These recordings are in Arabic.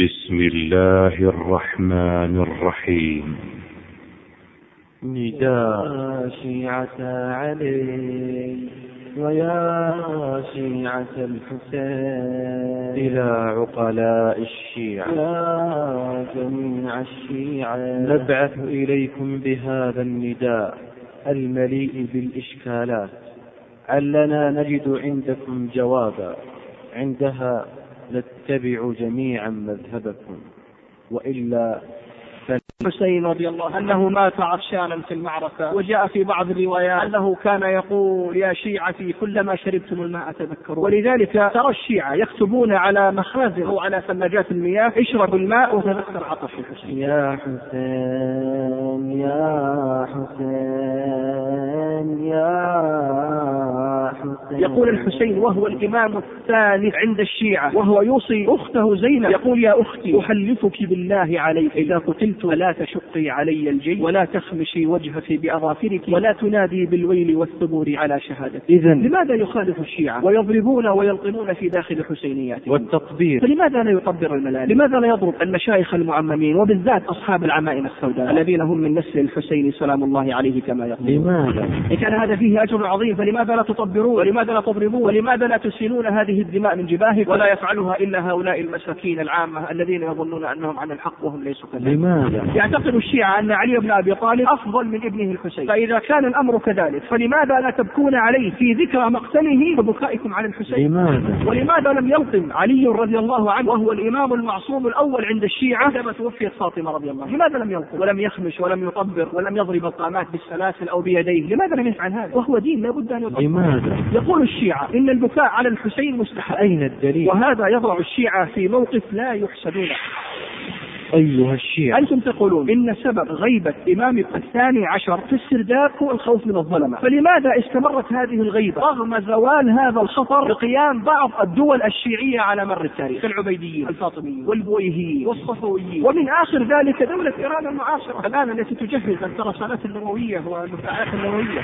بسم الله الرحمن الرحيم. نداء شيعة علي ويا شيعة الحسين. إلى عقلاء الشيعة. يا جميع الشيعة. نبعث إليكم بهذا النداء المليء بالإشكالات. علنا نجد عندكم جوابا. عندها نتبع جميعا مذهبكم وإلا حسين رضي الله عنه أنه مات عطشانا في المعركة. وجاء في بعض الروايات أنه كان يقول يا شيعتي كلما شربتم الماء تذكروا ولذلك ترى الشيعة يكتبون على مخازن أو على ثلاجات المياه اشربوا الماء وتذكر عطش الحسين. يا حسين يا حسين يا حسين. يقول الحسين وهو الإمام الثالث عند الشيعة وهو يوصي أخته زينب. يقول يا أختي أحلفك بالله عليك إذا قتلت فلا تشقي علي الجي ولا تخمشي وجهك بأظافرك ولا تنادي بالويل والثبور على شهادتك. إذا لماذا يخالف الشيعة؟ ويضربون ويلطمون في داخل حسينياتهم. والتطبير فلماذا لا يطبر الملائكة؟ لماذا لا يضرب المشايخ المعممين وبالذات أصحاب العمائم السوداء؟ الذين هم من نسل الحسين سلام الله عليه كما يقول. لماذا؟ إن كان هذا فيه أجر عظيم فلماذا لا تطبرون؟ ولماذا لا تضربون؟ ولماذا لا تسيلون هذه الدماء من جباهكم ولا يفعلها إلا هؤلاء المساكين العامة الذين يظنون أنهم عن الحق وهم ليسوا كذلك. لماذا؟ يعتقد الشيعة أن علي بن أبي طالب أفضل من ابنه الحسين. فإذا كان الأمر كذلك فلماذا لا تبكون عليه في ذكرى مقتله وبكائكم على الحسين؟ لماذا؟ ولماذا لم يلطم علي رضي الله عنه وهو الإمام المعصوم الأول عند الشيعة؟ عندما توفيت فاطمة رضي الله عنها. لماذا لم يلطم ولم يخمش ولم يطبر ولم يضرب القامات بالسلاسل أو بيديه. لماذا لم يفعل هذا؟ وهو دين لابد أن يطبر لماذا؟ يقول الشيعة إن البكاء على الحسين مستحب. أين الدليل؟ وهذا يضع الشيعة في موقف لا يحسدون أيها الشيعة أنتم تقولون إن سبب غيبة إمام الثاني عشر في السرداب هو الخوف من الظلمة. فلماذا استمرت هذه الغيبة؟ رغم زوال هذا الخطر بقيام بعض الدول الشيعية على مر التاريخ كالعبيديين الفاطميين والبويهيين والصفويين ومن آخر ذلك دولة إيران المعاصرة. الآن التي تجهز الدراسات النووية والمفاعلات النووية.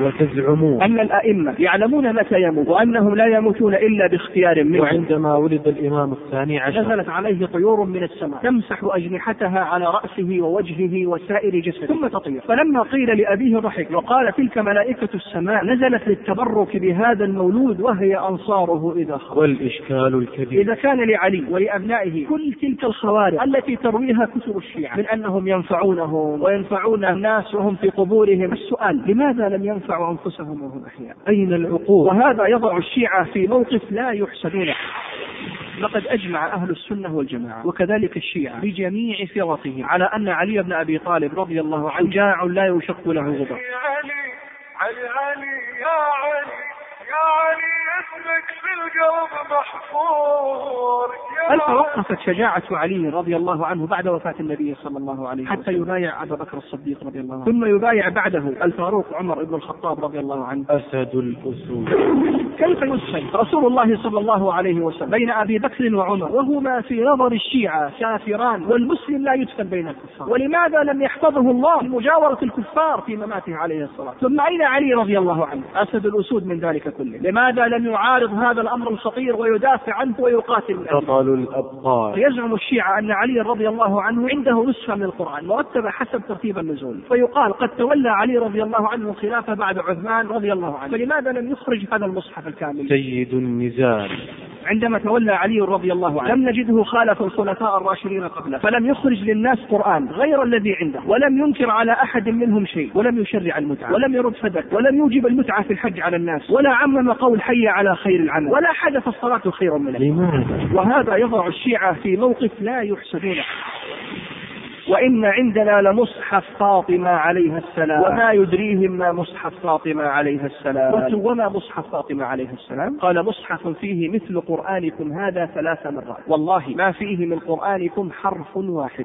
وتزعمون. أن الأئمة يعلمون متى يموت وأنهم لا يموتون إلا باختيار منهم. وعندما ولد الإمام الثاني عشر. نزلت عليه طيور من السماء. تمسح أجنحتها على رأسه ووجهه وسائر جسده. ثم تطير. فلما قيل لأبيه ضحك وقال تلك ملائكة السماء نزلت للتبرك بهذا المولود وهي أنصاره إذا خرج. والإشكال الكبير. إذا كان لعلي ولأبنائه كل تلك الخوارق التي ترويها كتب الشيعة من أنهم ينفعونهم وينفعون الناس وهم في قبورهم. السؤال لماذا لم ينفعوا أنفسهم وهم أحياء؟ أين العقول؟ وهذا يضع الشيعة في موقف لا يحسدون لقد أجمع أهل السنة والجماعة وكذلك الشيعة بجميع فرقهم على أن علي بن أبي طالب رضي الله عنه جاع لا يشق له غبار علي علي علي يا علي يا علي. اسمك في القلب محفور. يا هل توقفت شجاعة علي رضي الله عنه بعد وفاة النبي صلى الله عليه وسلم؟ حتى يبايع أبا بكر الصديق رضي الله عنه. ثم يبايع بعده الفاروق عمر بن الخطاب رضي الله عنه. أسد الأسود. كيف يسخن رسول الله صلى الله عليه وسلم بين أبي بكر وعمر وهما في نظر الشيعة كافران والمسلم لا يدفن بين الكفار. ولماذا لم يحفظه الله لمجاوره الكفار في مماته عليه الصلاة ثم أين علي رضي الله عنه؟ أسد الأسود من ذلك كله. لماذا لم يعارض هذا الأمر الخطير ويدافع عنه ويقاتل؟ بطل الأبطال. يزعم الشيعة أن علي رضي الله عنه عنده نسخة من القرآن مرتبة حسب ترتيب النزول. فيقال قد تولى علي رضي الله عنه الخلافة بعد عثمان رضي الله عنه. فلماذا لم يخرج هذا المصحف الكامل؟ سيد النزال عندما تولى علي رضي الله عنه لم نجده خالف الخلفاء الراشدين قبله. فلم يخرج للناس قرآن غير الذي عنده. ولم ينكر على أحد منهم شيء. ولم يشرع المتعة. ولم يرد فدك ولم يوجب المتعة في الحج على الناس. ولا عمم قول حي على خير. العمل. ولا حدث الصلاة خير منه لماذا؟ وهذا يضع الشيعة في موقف لا يحسدونه وإن عندنا لمصحف فاطمة عليها السلام. وما يدريهم ما مصحف فاطمة عليها السلام. قلت وما مصحف فاطمة عليها السلام؟ قال مصحف فيه مثل قرآنكم هذا ثلاث مرات. والله ما فيه من قرآنكم حرف واحد.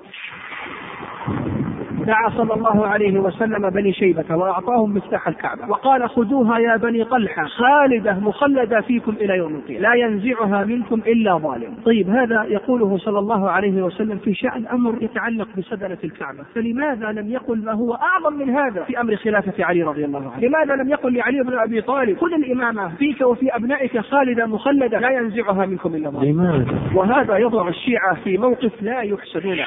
دعا صلى الله عليه وسلم بني شيبة وأعطاهم مفتاح الكعبة. وقال خذوها يا بني طلحة خالدة مخلدة فيكم إلى يوم القيامة. لا ينزعها منكم إلا ظالم. طيب هذا يقوله صلى الله عليه وسلم في شأن أمر يتعلق بسدنة الكعبة. فلماذا لم يقل ما هو أعظم من هذا في أمر خلافة علي رضي الله عنه؟ لماذا لم يقل لعلي بن أبي طالب خذ الإمامة فيك وفي أبنائك خالدة مخلدة لا ينزعها منكم إلا ظالم لماذا؟ وهذا يضع الشيعة في موقف لا يحسدون.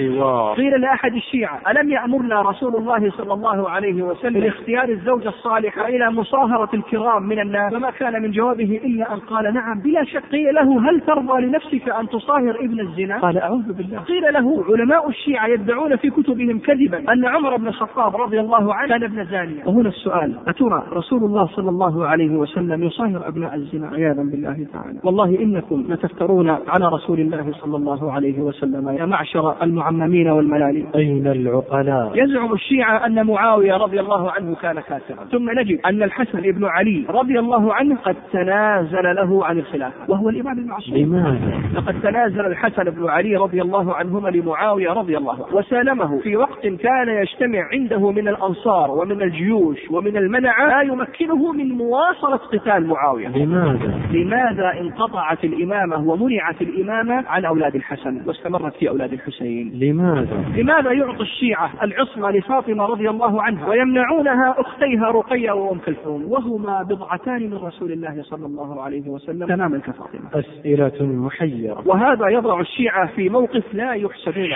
حوار قيل لأحد الشيعة ألم يأمرنا رسول الله صلى الله عليه وسلم باختيار الزوجة الصالحة إلى مصاهرة الكرام من الناس؟ فما كان من جوابه إلا أن قال نعم بلا شك قيل له هل ترضى لنفسك أن تصاهر ابن الزنا؟ قال أعوذ بالله. قيل له علماء الشيعة يدعون في كتبهم كذبا أن عمر بن الخطاب رضي الله عنه كان ابن زانية. وهنا السؤال أترى رسول الله صلى الله عليه وسلم يصاهر أبناء الزنا؟ عياذا بالله تعالى. والله إنكم لتفترون على رسول الله صلى الله عليه وسلم يا معشر المعممين والملالين أين العقلاء؟ يزعم الشيعة أن معاوية رضي الله عنه كان كافرا ثم نجد أن الحسن بن علي رضي الله عنه قد تنازل له عن الخلافة وهو الإمام المعصوم لماذا؟ لقد تنازل الحسن بن علي رضي الله عنهما لمعاوية رضي الله عنه وسالمه في وقت كان يجتمع عنده من الأنصار ومن الجيوش ومن المنع لا يمكنه من مواصلة قتال معاوية لماذا؟ لماذا انقطعت الإمامة ومنعت الإمامة عن أولاد الحسن واستمرت في أولاد الحسين لماذا؟ لماذا يعطي الشيعة العصمة لفاطمة رضي الله عنها ويمنعونها أختيها رقية وأم كلثوم وهما بضعتان من رسول الله صلى الله عليه وسلم؟ تماما. كفاطمة. أسئلة محيرة. وهذا يضع الشيعة في موقف لا يحسدون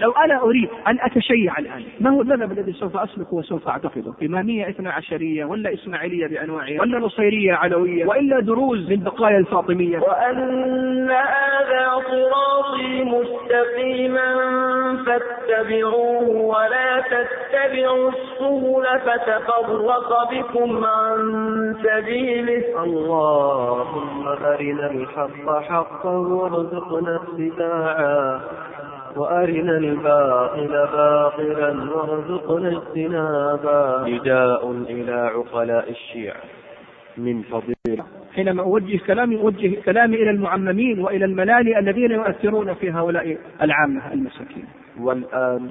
لو أنا أريد أن أتشيع الآن ما هو المذهب الذي سوف أسلكه وسوف أعتقده إمامية إثنى عشرية ولا إسماعيلية بأنواعها ولا نصيرية علوية وإلا دروز من بقايا الفاطمية. وأن هذا صراطي مستقيما فاتبعوه ولا تتبعوا السبل فتفرق بكم عن سبيله. اللهم أرنا الحق حقا وارزقنا اتباعا وأرنا الباطل باطلا وارزقنا اجتنابا. نداء إلى عقلاء الشيعة من فضيلة. حينما أوجه كلامي أوجه كلامي إلى المعممين وإلى الملالي الذين يؤثرون في هؤلاء العامة المساكين. والآن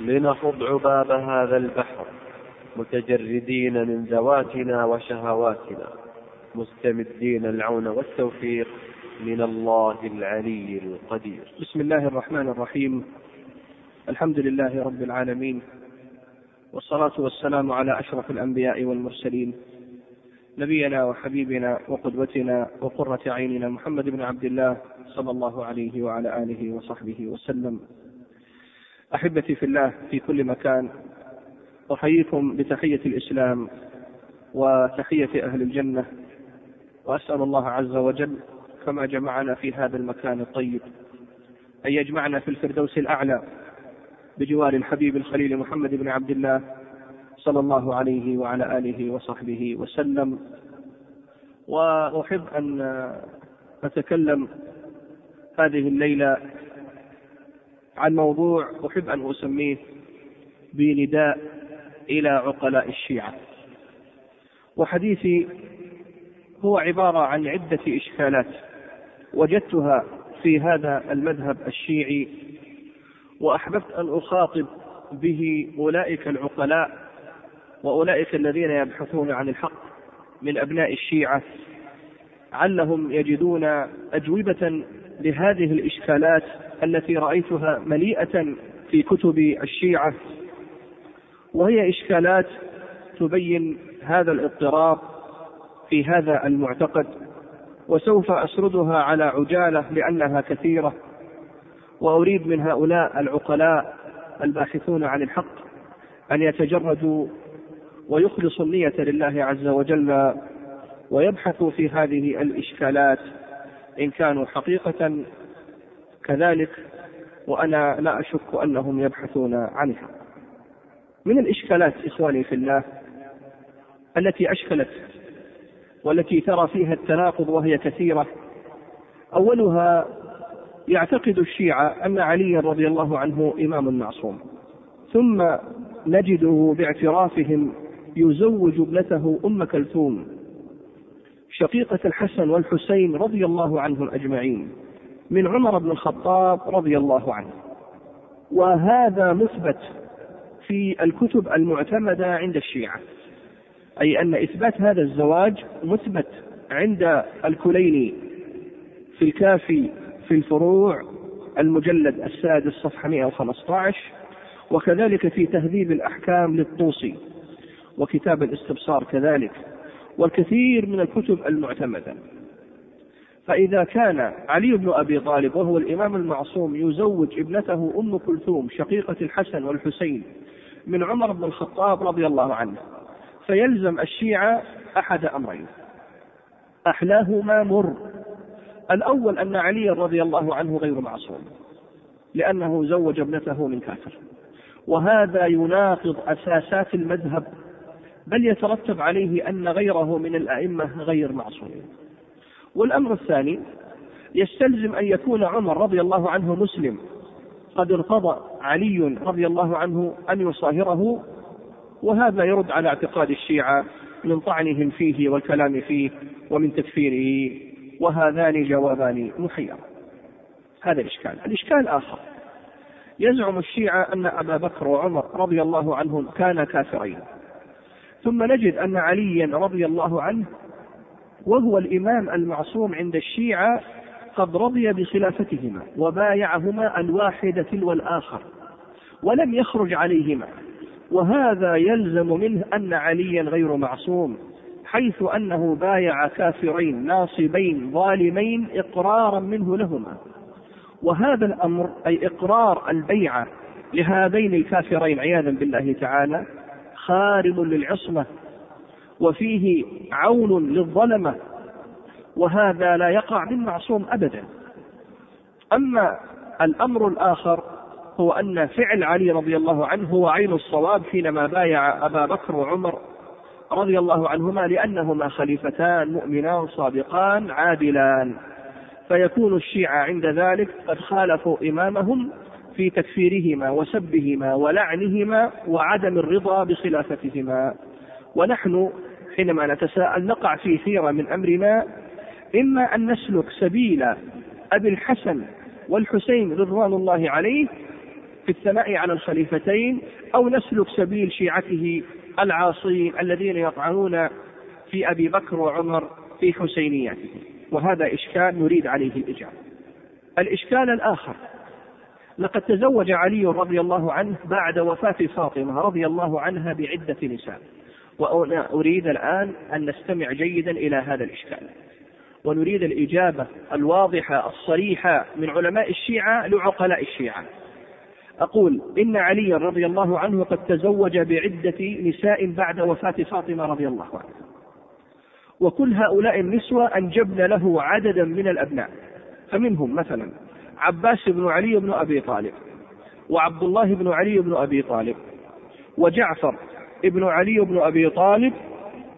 لنخض عباب هذا البحر متجردين من ذواتنا وشهواتنا مستمدين العون والتوفيق. من الله العلي القدير. بسم الله الرحمن الرحيم. الحمد لله رب العالمين والصلاة والسلام على أشرف الأنبياء والمرسلين نبينا وحبيبنا وقدوتنا وقرة عيننا محمد بن عبد الله صلى الله عليه وعلى آله وصحبه وسلم. أحبتي في الله في كل مكان أحييكم بتحية الإسلام وتحية أهل الجنة وأسأل الله عز وجل كما جمعنا في هذا المكان الطيب أن يجمعنا في الفردوس الأعلى بجوار الحبيب الخليل محمد بن عبد الله صلى الله عليه وعلى آله وصحبه وسلم. وأحب أن أتكلم هذه الليلة عن موضوع أحب أن أسميه بنداء إلى عقلاء الشيعة. وحديثي هو عبارة عن عدة إشكالات. وجدتها في هذا المذهب الشيعي وأحببت أن أخاطب به أولئك العقلاء وأولئك الذين يبحثون عن الحق من أبناء الشيعة علهم يجدون أجوبة لهذه الإشكالات التي رأيتها مليئة في كتب الشيعة وهي إشكالات تبين هذا الاضطراب في هذا المعتقد. وسوف أسردها على عجالة لأنها كثيرة وأريد من هؤلاء العقلاء الباحثون عن الحق أن يتجردوا ويخلصوا النية لله عز وجل ويبحثوا في هذه الإشكالات إن كانوا حقيقة كذلك وأنا لا أشك أنهم يبحثون عنها. من الإشكالات إخواني في الله التي أشكلت والتي ترى فيها التناقض وهي كثيرة. أولها يعتقد الشيعة أن عليا رضي الله عنه إمام معصوم ثم نجده باعترافهم يزوج ابنته أم كلثوم شقيقة الحسن والحسين رضي الله عنهم أجمعين من عمر بن الخطاب رضي الله عنه. وهذا مثبت في الكتب المعتمدة عند الشيعة. أي أن إثبات هذا الزواج مثبت عند الكليني في الكافي في الفروع المجلد السادس صفحة 115 وكذلك في تهذيب الأحكام للطوسي وكتاب الاستبصار كذلك والكثير من الكتب المعتمدة. فإذا كان علي بن أبي طالب وهو الإمام المعصوم يزوج ابنته أم كلثوم شقيقة الحسن والحسين من عمر بن الخطاب رضي الله عنه فيلزم الشيعة أحد أمرين. أحلاهما مر. الأول أن علي رضي الله عنه غير معصوم لأنه زوج ابنته من كافر. وهذا يناقض أساسات المذهب بل يترتب عليه أن غيره من الأئمة غير معصوم والأمر الثاني يستلزم أن يكون عمر رضي الله عنه مسلم قد ارتضى علي رضي الله عنه أن يصاهره وهذا يرد على اعتقاد الشيعة من طعنهم فيه والكلام فيه ومن تكفيره وهذان جوابان محيران هذا الإشكال. الإشكال آخر. يزعم الشيعة أن أبا بكر وعمر رضي الله عنهم كانا كافرين. ثم نجد أن عليا رضي الله عنه وهو الإمام المعصوم عند الشيعة قد رضي بخلافتهما وبايعهما الواحد تلو الآخر ولم يخرج عليهما. وهذا يلزم منه أن عليا غير معصوم حيث أنه بايع كافرين ناصبين ظالمين إقرارا منه لهما. وهذا الأمر أي إقرار البيعة لهذين الكافرين عياذا بالله تعالى خارم للعصمة وفيه عون للظلمة وهذا لا يقع بالمعصوم أبدا. أما الأمر الآخر هو أن فعل علي رضي الله عنه هو عين الصواب حينما بايع أبا بكر وعمر رضي الله عنهما لأنهما خليفتان مؤمنان صادقان عادلان. فيكون الشيعة عند ذلك قد خالفوا إمامهم في تكفيرهما وسبهما ولعنهما وعدم الرضا بخلافتهما. ونحن حينما نتساءل نقع في حيرة من أمرنا إما أن نسلك سبيل أبي الحسن والحسين رضوان الله عليه في الثناء على الخليفتين أو نسلك سبيل شيعته العاصين الذين يطعنون في أبي بكر وعمر في حسينياته. وهذا إشكال نريد عليه الإجابة. الإشكال الآخر لقد تزوج علي رضي الله عنه بعد وفاة فاطمة رضي الله عنها بعدة نساء. وأنا أريد الآن أن نستمع جيدا إلى هذا الإشكال. ونريد الإجابة الواضحة الصريحة من علماء الشيعة لعقلاء الشيعة. أقول إن علي رضي الله عنه قد تزوج بعدة نساء بعد وفاة فاطمة رضي الله عنها. وكل هؤلاء النسوة أنجبن له عددا من الأبناء. فمنهم مثلا عباس بن علي بن أبي طالب وعبد الله بن علي بن أبي طالب وجعفر ابن علي بن أبي طالب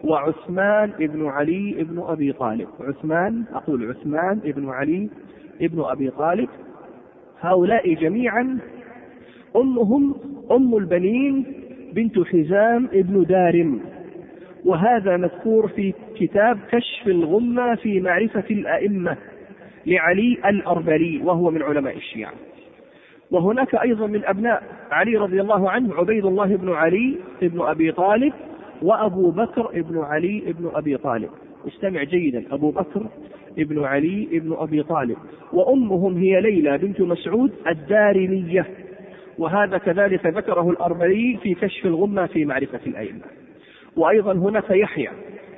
وعثمان ابن علي ابن أبي طالب. عثمان أقول عثمان ابن علي ابن أبي طالب. هؤلاء جميعا أمهم أم البنين بنت حزام ابن دارم وهذا مذكور في كتاب كشف الغمة في معرفة الأئمة لعلي الأربلي وهو من علماء الشيعة. وهناك أيضا من أبناء علي رضي الله عنه عبيد الله بن علي بن أبي طالب وأبو بكر بن علي بن أبي طالب. استمع جيدا أبو بكر ابن علي ابن أبي طالب. وأمهم هي ليلى بنت مسعود الدارمية. وهذا كذلك ذكره الأربعي في كشف الغمة في معرفة الأئمة. وأيضا هناك يحيى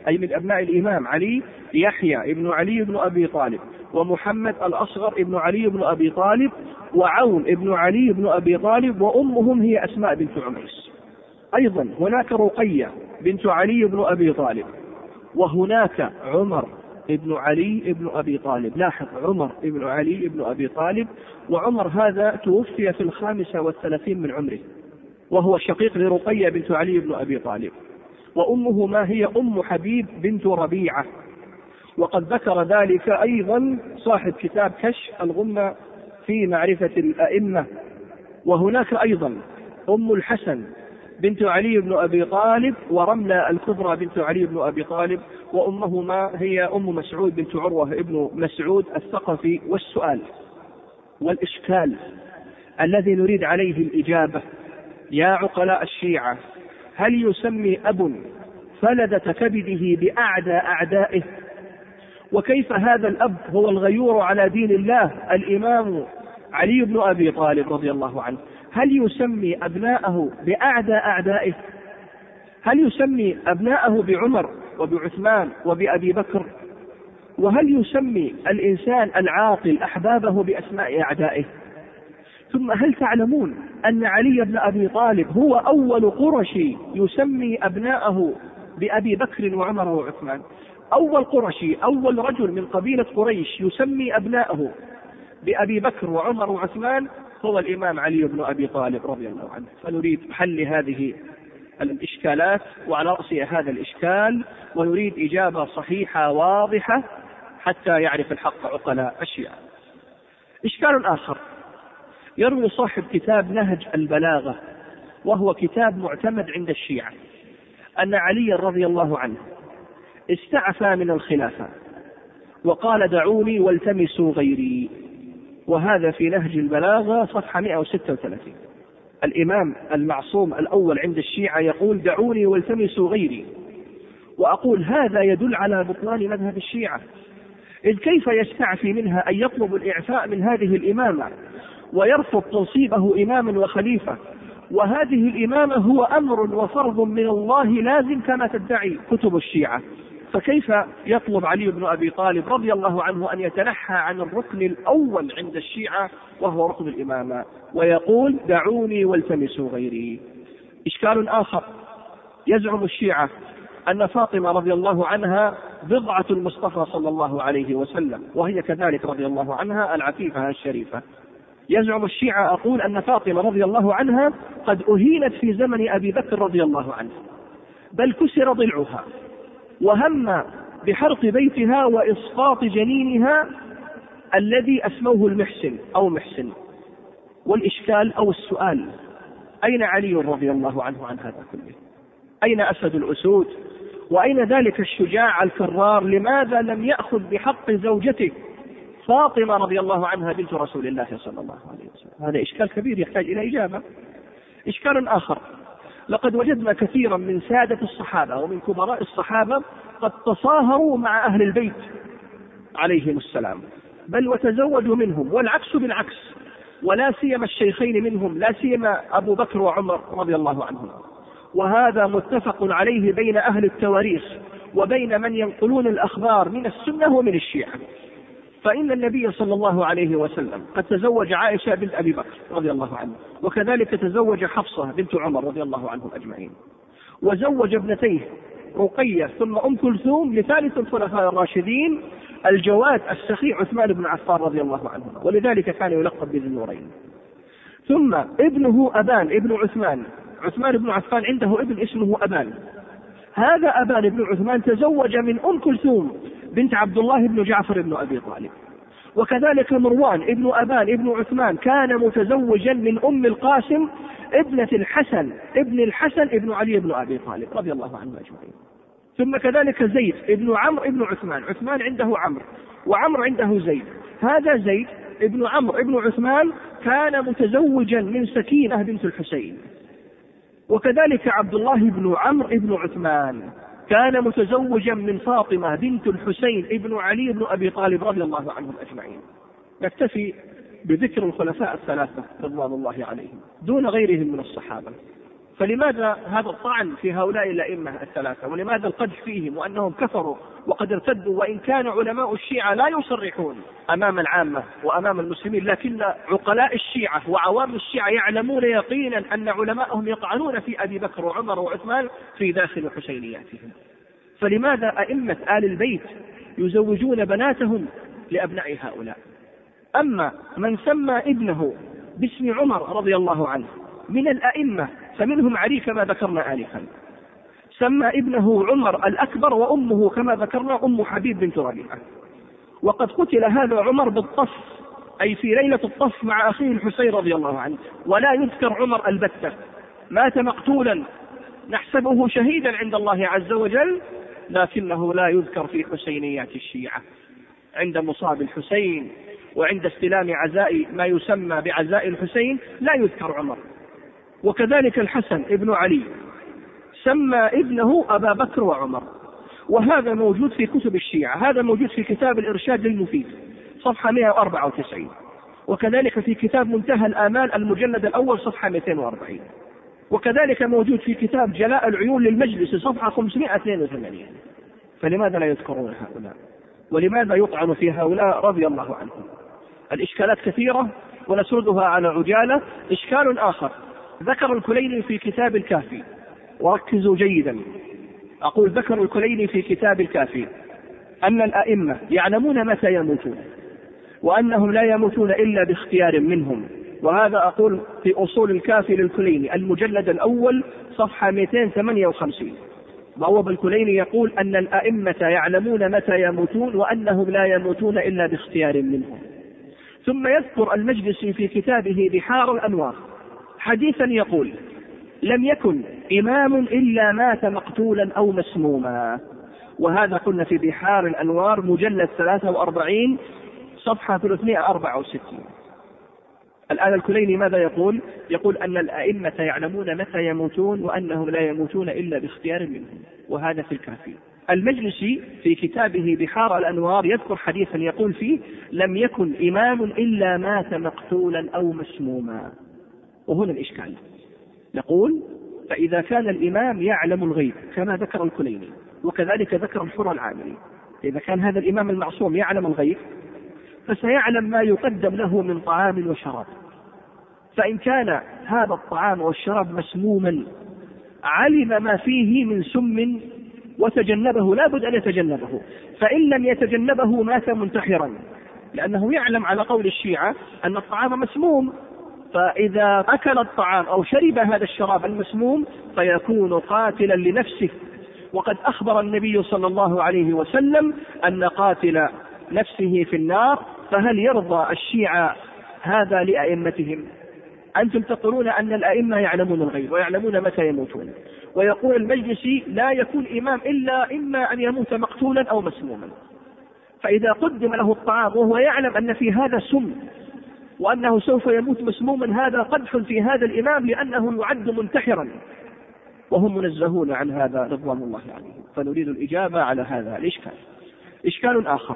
أي من أبناء الإمام علي يحيى ابن علي بن أبي طالب ومحمد الأصغر ابن علي بن أبي طالب وعون ابن علي بن أبي طالب وأمهم هي أسماء بنت عميس. أيضا هناك رقية بنت علي بن أبي طالب وهناك عمر ابن علي ابن أبي طالب. لاحظ عمر ابن علي ابن أبي طالب وعمر هذا توفي في الخامسة والثلاثين من عمره وهو شقيق لرقية بنت علي بن أبي طالب. وأمه ما هي أم حبيب بنت ربيعة. وقد ذكر ذلك أيضا صاحب كتاب كشف الغمة في معرفة الأئمة. وهناك أيضا أم الحسن بنت علي بن أبي طالب ورملة الكبرى بنت علي بن أبي طالب وأمهما هي أم مسعود بنت عروة ابن مسعود الثقفي والسؤال والإشكال الذي نريد عليه الإجابة. يا عقلاء الشيعة هل يسمي أب فلدة كبده بأعدى أعدائه؟ وكيف هذا الأب هو الغيور على دين الله؟ الإمام علي بن أبي طالب رضي الله عنه. هل يسمي أبناءه بأعدى أعدائه؟ هل يسمي أبناءه بعمر وبعثمان وبأبي بكر؟ وهل يسمي الإنسان العاقل أحبابه بأسماء أعدائه؟ ثم هل تعلمون أن علي بن أبي طالب هو أول قرشي يسمي أبناءه بأبي بكر وعمر وعثمان؟ أول قرشي أول رجل من قبيلة قريش يسمي أبناءه بأبي بكر وعمر وعثمان هو الإمام علي بن أبي طالب رضي الله عنه. فنريد حل هذه الإشكالات وعلى رأس هذا الإشكال ونريد إجابة صحيحة واضحة حتى يعرف الحق عقلاء الشيعة. إشكال آخر. يروي صاحب كتاب نهج البلاغة وهو كتاب معتمد عند الشيعة. أن علي رضي الله عنه استعفى من الخلافة وقال دعوني والتمسوا غيري. وهذا في نهج البلاغة صفحة 136 الإمام المعصوم الأول عند الشيعة يقول دعوني والتمسوا غيري. وأقول هذا يدل على بطلان مذهب الشيعة. إذ كيف يستعفي منها أن يطلب الإعفاء من هذه الإمامة ويرفض تنصيبه إماما وخليفة؟ وهذه الإمامة هو أمر وفرض من الله لازم كما تدعي كتب الشيعة. فكيف يطلب علي بن أبي طالب رضي الله عنه أن يتنحى عن الركن الأول عند الشيعة وهو ركن الإمامة ويقول دعوني والتمسوا غيري. إشكال آخر يزعم الشيعة أن فاطمة رضي الله عنها بضعة المصطفى صلى الله عليه وسلم وهي كذلك رضي الله عنها العفيفة الشريفة. يزعم الشيعة أقول أن فاطمة رضي الله عنها قد أهينت في زمن أبي بكر رضي الله عنه. بل كسر ضلعها وهم بحرق بيتها وإسقاط جنينها الذي أسموه المحسن أو محسن. والإشكال أو السؤال أين علي رضي الله عنه عن هذا كله؟ أين أسد الأسود؟ وأين ذلك الشجاع الكرار؟ لماذا لم يأخذ بحق زوجته فاطمة رضي الله عنها بنت رسول الله صلى الله عليه وسلم؟ هذا إشكال كبير يحتاج إلى إجابة. إشكال آخر. لقد وجدنا كثيرا من سادة الصحابة ومن كبراء الصحابة قد تصاهروا مع أهل البيت عليهم السلام. بل وتزوجوا منهم والعكس بالعكس ولا سيما الشيخين منهم لا سيما أبو بكر وعمر رضي الله عنهم وهذا متفق عليه بين أهل التواريخ وبين من ينقلون الأخبار من السنة ومن الشيعة. فإن النبي صلى الله عليه وسلم قد تزوج عائشة بنت أبي بكر رضي الله عنه وكذلك تزوج حفصة بنت عمر رضي الله عنهم أجمعين. وزوج ابنتيه رقية ثم أم كلثوم لثالث الخلفاء الراشدين الجواد السخي عثمان بن عفان رضي الله عنه ولذلك كان يلقب بذي النورين. ثم ابنه أبان ابن عثمان. عثمان بن عفان عنده ابن اسمه أبان. هذا أبان بن عثمان تزوج من أم كلثوم بنت عبد الله بن جعفر بن أبي طالب. وكذلك مروان ابن أبان ابن عثمان كان متزوجا من أم القاسم ابنة الحسن ابن الحسن ابن علي بن أبي طالب رضي الله عنه أجمعين. ثم كذلك زيد ابن عمرو ابن عثمان عثمان عنده عمرو وعمرو عنده زيد. هذا زيد ابن عمرو ابن عثمان كان متزوجا من سكينة بنت الحسين. وكذلك عبد الله بن عمرو بن عثمان. كان متزوجا من فاطمة بنت الحسين ابن علي بن أبي طالب رضي الله عنهم أجمعين. نكتفي بذكر الخلفاء الثلاثة رضوان الله عليهم دون غيرهم من الصحابة. فلماذا هذا الطعن في هؤلاء الأئمة الثلاثة؟ ولماذا القدح فيهم وأنهم كفروا وقد ارتدوا وإن كان علماء الشيعة لا يصرحون أمام العامة وأمام المسلمين لكن عقلاء الشيعة وعوام الشيعة يعلمون يقينا أن علماءهم يطعنون في أبي بكر وعمر وعثمان في داخل حسينياتهم. فلماذا أئمة آل البيت يزوجون بناتهم لأبناء هؤلاء؟ أما من سمى ابنه باسم عمر رضي الله عنه من الأئمة فمنهم علي كما ذكرنا آنفا. سمى ابنه عمر الأكبر وأمه كما ذكرنا أم حبيب بنت ربيعة. وقد قتل هذا عمر بالطف أي في ليلة الطف مع أخيه الحسين رضي الله عنه. ولا يذكر عمر البتة. مات مقتولا. نحسبه شهيدا عند الله عز وجل لكنه لا يذكر في حسينيات الشيعة. عند مصاب الحسين وعند استلام عزاء ما يسمى بعزاء الحسين لا يذكر عمر. وكذلك الحسن ابن علي. سمى ابنه أبا بكر وعمر. وهذا موجود في كتب الشيعة. هذا موجود في كتاب الإرشاد للمفيد. صفحة 194 وكذلك في كتاب منتهى الآمال المجلد الأول صفحة 240 وكذلك موجود في كتاب جلاء العيون للمجلس صفحة 582 فلماذا لا يذكرون هؤلاء؟ ولماذا يطعن في هؤلاء رضي الله عنهم؟ الإشكالات كثيرة ونسردها على عجالة. إشكال آخر. ذكر الكليني في كتاب الكافي. وركزوا جيدا. أقول ذكر الكليني في كتاب الكافي. أن الأئمة يعلمون متى يموتون. وأنهم لا يموتون إلا باختيار منهم. وهذا أقول في أصول الكافي للكليني المجلد الأول صفحة 258 بواب الكليني يقول أن الأئمة يعلمون متى يموتون وأنهم لا يموتون إلا باختيار منهم. ثم يذكر المجلسي في كتابه بحار الأنوار. حديثا يقول لم يكن إمام إلا مات مقتولا أو مسموما. وهذا قلنا في بحار الأنوار مجلد 43 صفحة 364 الآن الكليني ماذا يقول؟ يقول أن الأئمة يعلمون متى يموتون وأنهم لا يموتون إلا باختيار منهم وهذا في الكافي. المجلسي في كتابه بحار الأنوار يذكر حديثا يقول فيه لم يكن إمام إلا مات مقتولا أو مسموما. وهنا الإشكال. نقول فإذا كان الإمام يعلم الغيب كما ذكر الكليني وكذلك ذكر الحر العامري إذا كان هذا الإمام المعصوم يعلم الغيب فسيعلم ما يقدم له من طعام وشراب. فإن كان هذا الطعام والشراب مسموما علم ما فيه من سم وتجنبه لا بد أن يتجنبه. فإن لم يتجنبه مات منتحرا لأنه يعلم على قول الشيعة أن الطعام مسموم. فإذا أكل الطعام أو شرب هذا الشراب المسموم فيكون قاتلا لنفسه. وقد أخبر النبي صلى الله عليه وسلم أن قاتل نفسه في النار فهل يرضى الشيعة هذا لأئمتهم؟ أنتم تقولون أن الأئمة يعلمون الغيب ويعلمون متى يموتون. ويقول المجلسي لا يكون إمام إلا إما أن يموت مقتولا أو مسموما. فإذا قدم له الطعام وهو يعلم أن في هذا سم وأنه سوف يموت مسموما هذا قدح في هذا الإمام لأنه يعد منتحرا. وهم منزهون عن هذا رضوان الله عليهم. فنريد الإجابة على هذا الإشكال. إشكال آخر.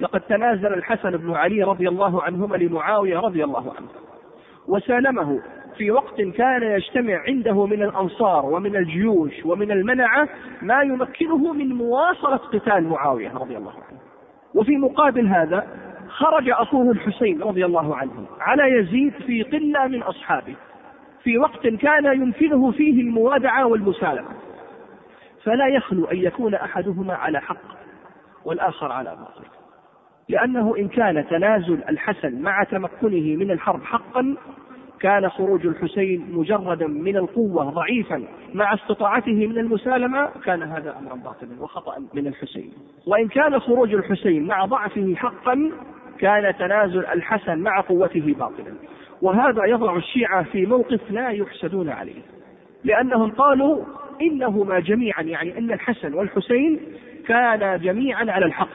لقد تنازل الحسن بن علي رضي الله عنهما لمعاوية رضي الله عنه. وسالمه في وقت كان يجتمع عنده من الأنصار ومن الجيوش ومن المنعة ما يمكنه من مواصلة قتال معاوية رضي الله عنه. وفي مقابل هذا خرج أخوه الحسين رضي الله عنه على يزيد في قلة من أصحابه. في وقت كان يمكنه فيه الموادعة والمسالمة. فلا يخلو أن يكون أحدهما على حق والآخر على باطل. لأنه إن كان تنازل الحسن مع تمكنه من الحرب حقا كان خروج الحسين مجردا من القوة ضعيفا مع استطاعته من المسالمة كان هذا أمرا باطلا وخطأ من الحسين. وإن كان خروج الحسين مع ضعفه حقا كان تنازل الحسن مع قوته باطلا. وهذا يضع الشيعة في موقف لا يحسدون عليه. لأنهم قالوا إنهما جميعا يعني أن الحسن والحسين كانا جميعا على الحق.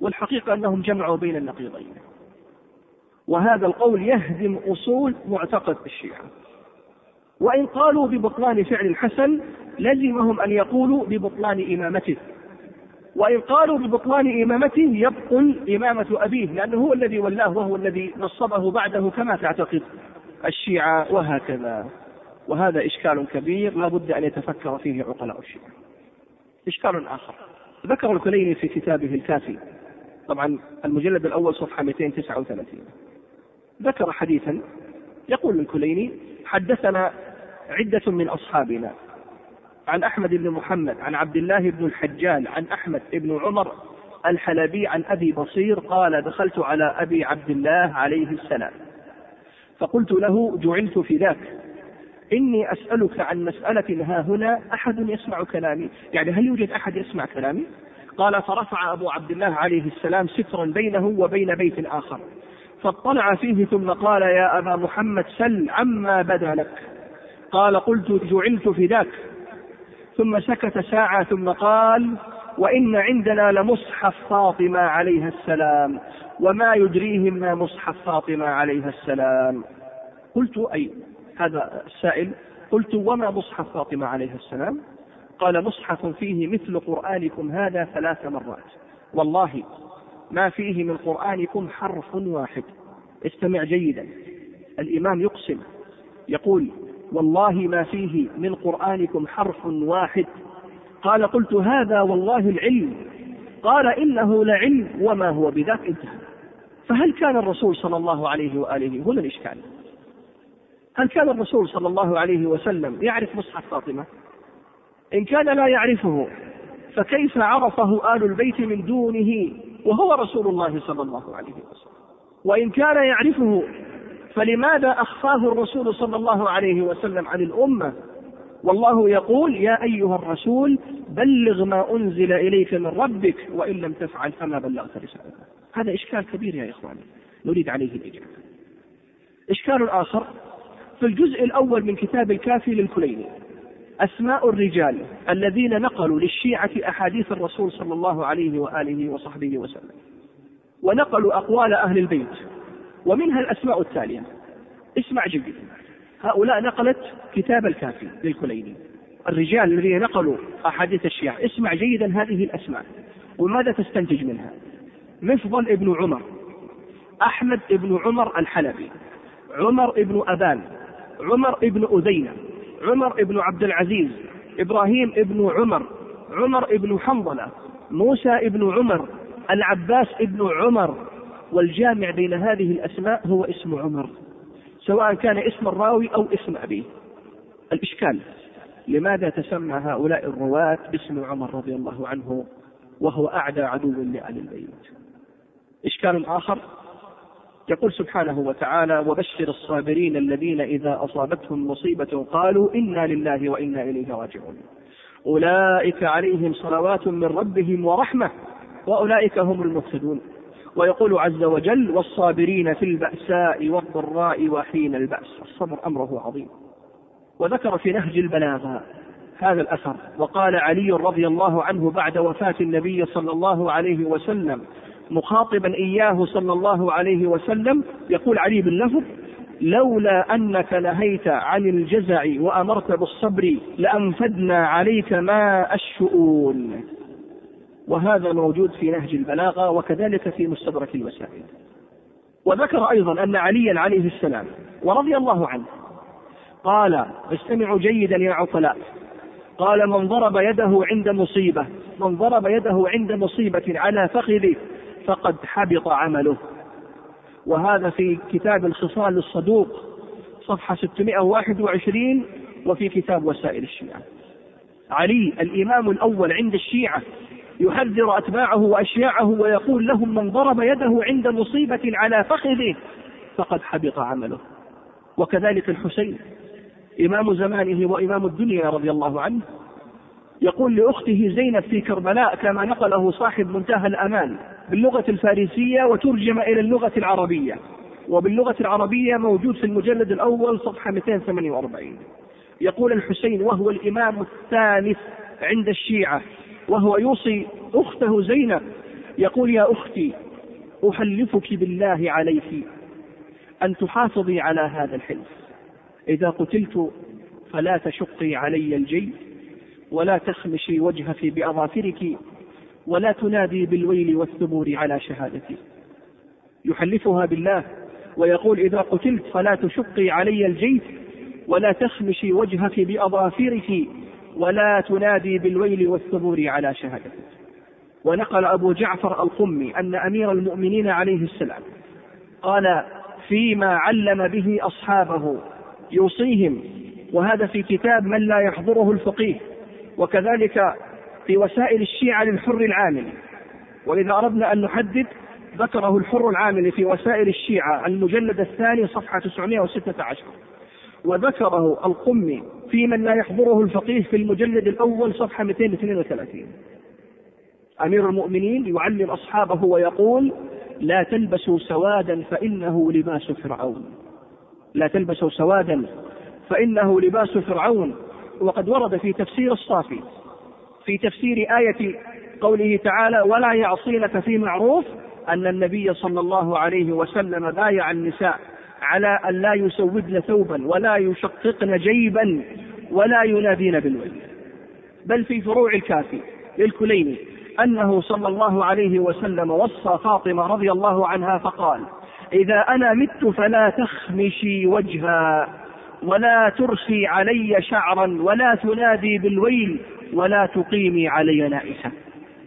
والحقيقة أنهم جمعوا بين النقيضين. وهذا القول يهدم أصول معتقد الشيعة. وإن قالوا ببطلان فعل الحسن لزمهم أن يقولوا ببطلان إمامته. وإن قالوا ببطلان إمامته يبطل إمامة أبيه لأنه هو الذي ولاه وهو الذي نصبه بعده كما تعتقد. الشيعة وهكذا. وهذا إشكال كبير لا بد أن يتفكر فيه عقلاء الشيعة. إشكال آخر. ذكر الكليني في كتابه الكافي طبعا المجلد الأول صفحة 239 ذكر حديثا يقول الكليني حدثنا عدة من أصحابنا عن أحمد بن محمد عن عبد الله بن الحجال عن أحمد بن عمر الحلبي عن أبي بصير قال دخلت على أبي عبد الله عليه السلام فقلت له جعلت في ذاك إني أسألك عن مسألة ها هنا أحد يسمع كلامي؟ يعني هل يوجد أحد يسمع كلامي؟ قال فرفع أبو عبد الله عليه السلام سترا بينه وبين بيت آخر فاطلع فيه ثم قال يا أبا محمد سل عما بدا لك. قال قلت جعلت فداك ثم سكت ساعة ثم قال وإن عندنا لمصحف فاطمة عليها السلام وما يدريهم ما مصحف فاطمة عليها السلام. قلت أي هذا السائل؟ قلت وما مصحف فاطمة عليها السلام؟ قال مصحف فيه مثل قرآنكم هذا ثلاث مرات. والله ما فيه من قرآنكم حرف واحد. استمع جيدا. الإمام يقسم يقول والله ما فيه من قرآنكم حرف واحد. قال قلت هذا والله العلم. قال إنه لعلم وما هو بذاك انتهى. فهل كان الرسول صلى الله عليه وآله هنا الإشكال هل كان الرسول صلى الله عليه وسلم يعرف مصحف فاطمة؟ إن كان لا يعرفه فكيف عرفه آل البيت من دونه وهو رسول الله صلى الله عليه وسلم؟ وإن كان يعرفه فلماذا أخفاه الرسول صلى الله عليه وسلم عن الأمة؟ والله يقول يا أيها الرسول بلغ ما أنزل إليك من ربك وإن لم تفعل فما بلغت رسالته. هذا إشكال كبير يا إخواني نريد عليه الإجابة. إشكال آخر في الجزء الأول من كتاب الكافي للكليني أسماء الرجال الذين نقلوا للشيعة أحاديث الرسول صلى الله عليه وآله وصحبه وسلم ونقلوا أقوال أهل البيت. ومنها الأسماء التالية. اسمع جيدا هؤلاء نقلت كتاب الكافي للكليني. الرجال الذين نقلوا أحاديث الشيعة. اسمع جيدا هذه الأسماء. وماذا تستنتج منها؟ مفضل ابن عمر. أحمد ابن عمر الحلبي. عمر ابن أبان. عمر ابن أذينة. عمر ابن عبد العزيز. إبراهيم ابن عمر. عمر ابن حنظلة. موسى ابن عمر. العباس ابن عمر. والجامع بين هذه الأسماء هو اسم عمر سواء كان اسم الراوي أو اسم أبيه الإشكال لماذا تسمى هؤلاء الرواة باسم عمر رضي الله عنه وهو أعدى عدو لآل البيت؟ إشكال آخر يقول سبحانه وتعالى وبشر الصابرين الذين إذا أصابتهم مصيبة قالوا إنا لله وإنا إليه راجعون. أولئك عليهم صلوات من ربهم ورحمة وأولئك هم المهتدون. ويقول عز وجل والصابرين في البأساء والضراء وحين البأس. الصبر أمره عظيم. وذكر في نهج البلاغة هذا الأثر وقال علي رضي الله عنه بعد وفاة النبي صلى الله عليه وسلم مخاطبا إياه صلى الله عليه وسلم يقول علي باللفظ لولا أنك نهيت عن الجزع وأمرت بالصبر لأنفدنا عليك ماء الشؤون وهذا موجود في نهج البلاغة وكذلك في مستدرك الوسائل وذكر أيضا أن عليا عليه السلام ورضي الله عنه قال استمعوا جيدا يا عقلاء. قال من ضرب يده عند مصيبة من ضرب يده عند مصيبة على فخذه فقد حبط عمله. وهذا في كتاب الخصال الصدوق صفحة 621 وفي كتاب وسائل الشيعة. علي الإمام الأول عند الشيعة يحذر أتباعه وأشياعه ويقول لهم من ضرب يده عند مصيبة على فخذه فقد حبط عمله. وكذلك الحسين إمام زمانه وإمام الدنيا رضي الله عنه يقول لأخته زينب في كربلاء كما نقله صاحب منتهى الأمان باللغة الفارسية وترجم إلى اللغة العربية. وباللغة العربية موجود في المجلد الأول صفحة 248 يقول الحسين وهو الإمام الثالث عند الشيعة. وهو يوصي أخته زينب يقول يا أختي أحلفك بالله عليك أن تحافظي على هذا الحلف. إذا قتلت فلا تشقي علي الجيب ولا تخمشي وجهك بأظافرك ولا تنادي بالويل والثبور على شهادتي. يحلفها بالله ويقول إذا قتلت فلا تشقي علي الجيب ولا تخمشي وجهك بأظافرك ولا تنادي بالويل والثبور على شهادتك ونقل أبو جعفر القمي أن أمير المؤمنين عليه السلام قال فيما علم به أصحابه يوصيهم وهذا في كتاب من لا يحضره الفقيه وكذلك في وسائل الشيعة للحر العامل. وإذا أردنا أن نحدد ذكره الحر العامل في وسائل الشيعة المجلد الثاني صفحة 916 وذكره القمي في من لا يحضره الفقيه في المجلد الأول صفحة 232 أمير المؤمنين يعلم أصحابه ويقول لا تلبسوا سوادا فإنه لباس فرعون. لا تلبسوا سوادا فإنه لباس فرعون. وقد ورد في تفسير الصافي في تفسير آية قوله تعالى ولا يعصينك في معروف أن النبي صلى الله عليه وسلم بايع النساء على أن لا يسودن ثوبا ولا يشققن جيبا ولا ينادين بالويل بل في فروع الكافي للكليني أنه صلى الله عليه وسلم وصى فاطمة رضي الله عنها فقال إذا أنا مت فلا تخمشي وجها ولا ترخي علي شعرا ولا تنادي بالويل ولا تقيمي علي نائحة